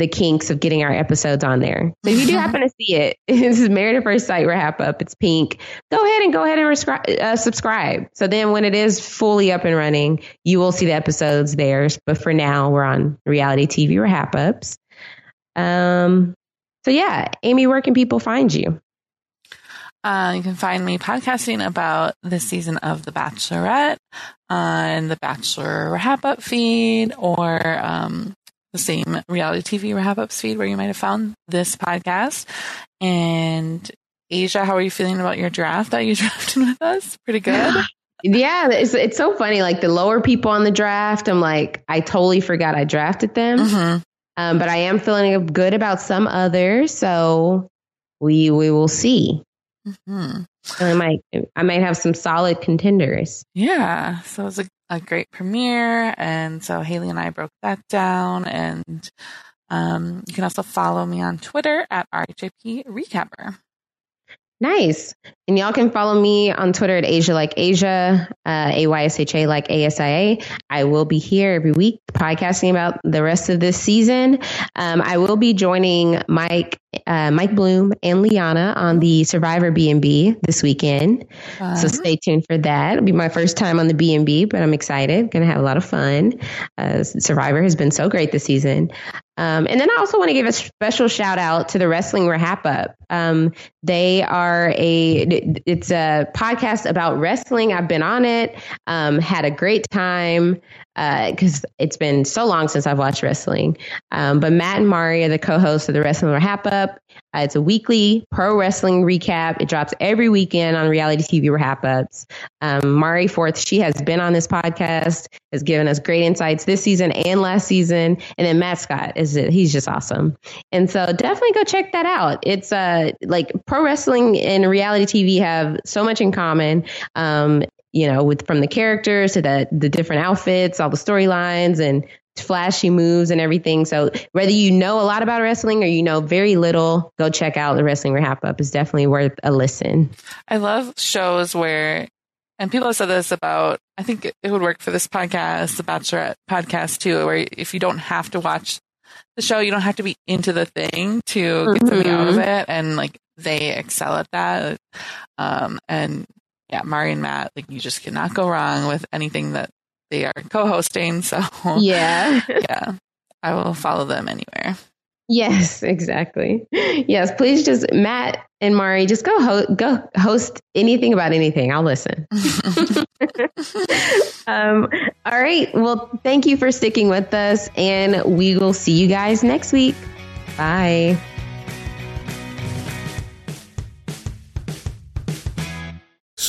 the kinks of getting our episodes on there. So if you do happen to see it, this is Married at First Sight wrap up. It's pink. Go ahead and go ahead and rescri- uh, subscribe. So then when it is fully up and running, you will see the episodes there. But for now, we're on reality TV wrap ups. Um. So yeah, Amy, where can people find you? Uh, you can find me podcasting about the season of The Bachelorette on the Bachelor Wrap Up feed or um, the same reality TV Wrap Ups feed where you might have found this podcast. And Asia, how are you feeling about your draft that you drafted with us? Pretty good. Yeah, it's it's so funny. Like the lower people on the draft, I'm like, I totally forgot I drafted them. Mhm. Um, but I am feeling good about some others, so we we will see. Mhm. I might I might have some solid contenders. Yeah. So it's a, a great premiere. And so Haley and I broke that down. And um, you can also follow me on Twitter at RHAP Recapper. Nice. And y'all can follow me on Twitter at Aysha like Asia, uh, A Y S H A like A S I A. I will be here every week podcasting about the rest of this season. Um, I will be joining Mike, uh, Mike Bloom and Liana on the Survivor B&B this weekend. So stay tuned for that. It'll be my first time on the B&B, but I'm excited. Going to have a lot of fun. Uh, Survivor has been so great this season. Um, and then I also want to give a special shout out to the Wrestling Wrap Up. Um, they are a it's a podcast about wrestling. I've been on it, um, had a great time. Because uh, it's been so long since I've watched wrestling. Um, but Matt and Mari are the co-hosts of the Wrestling Wrap Up. Uh, it's a weekly pro wrestling recap. It drops every weekend on reality TV wrap ups. Um, Mari Forth, she has been on this podcast, has given us great insights this season and last season. And then Matt Scott is it? He's just awesome. And so definitely go check that out. It's uh like pro wrestling and reality TV have so much in common. Um, you know, with from the characters to the the different outfits, all the storylines and flashy moves and everything. So whether you know a lot about wrestling or you know very little, go check out the Wrestling Wrap Up. It's definitely worth a listen. I love shows where, and people have said this about, I think it, would work for this podcast, the Bachelorette podcast too, where if you don't have to watch the show, you don't have to be into the thing to mm-hmm. get something out of mm-hmm. it. And like they excel at that. Um, and yeah, Mari and Matt, like you just cannot go wrong with anything that they are co-hosting. So yeah, yeah, I will follow them anywhere. Yes, exactly. Yes, please just Matt and Mari just go ho- go host anything about anything. I'll listen. um, all right. Well, thank you for sticking with us, and we will see you guys next week. Bye.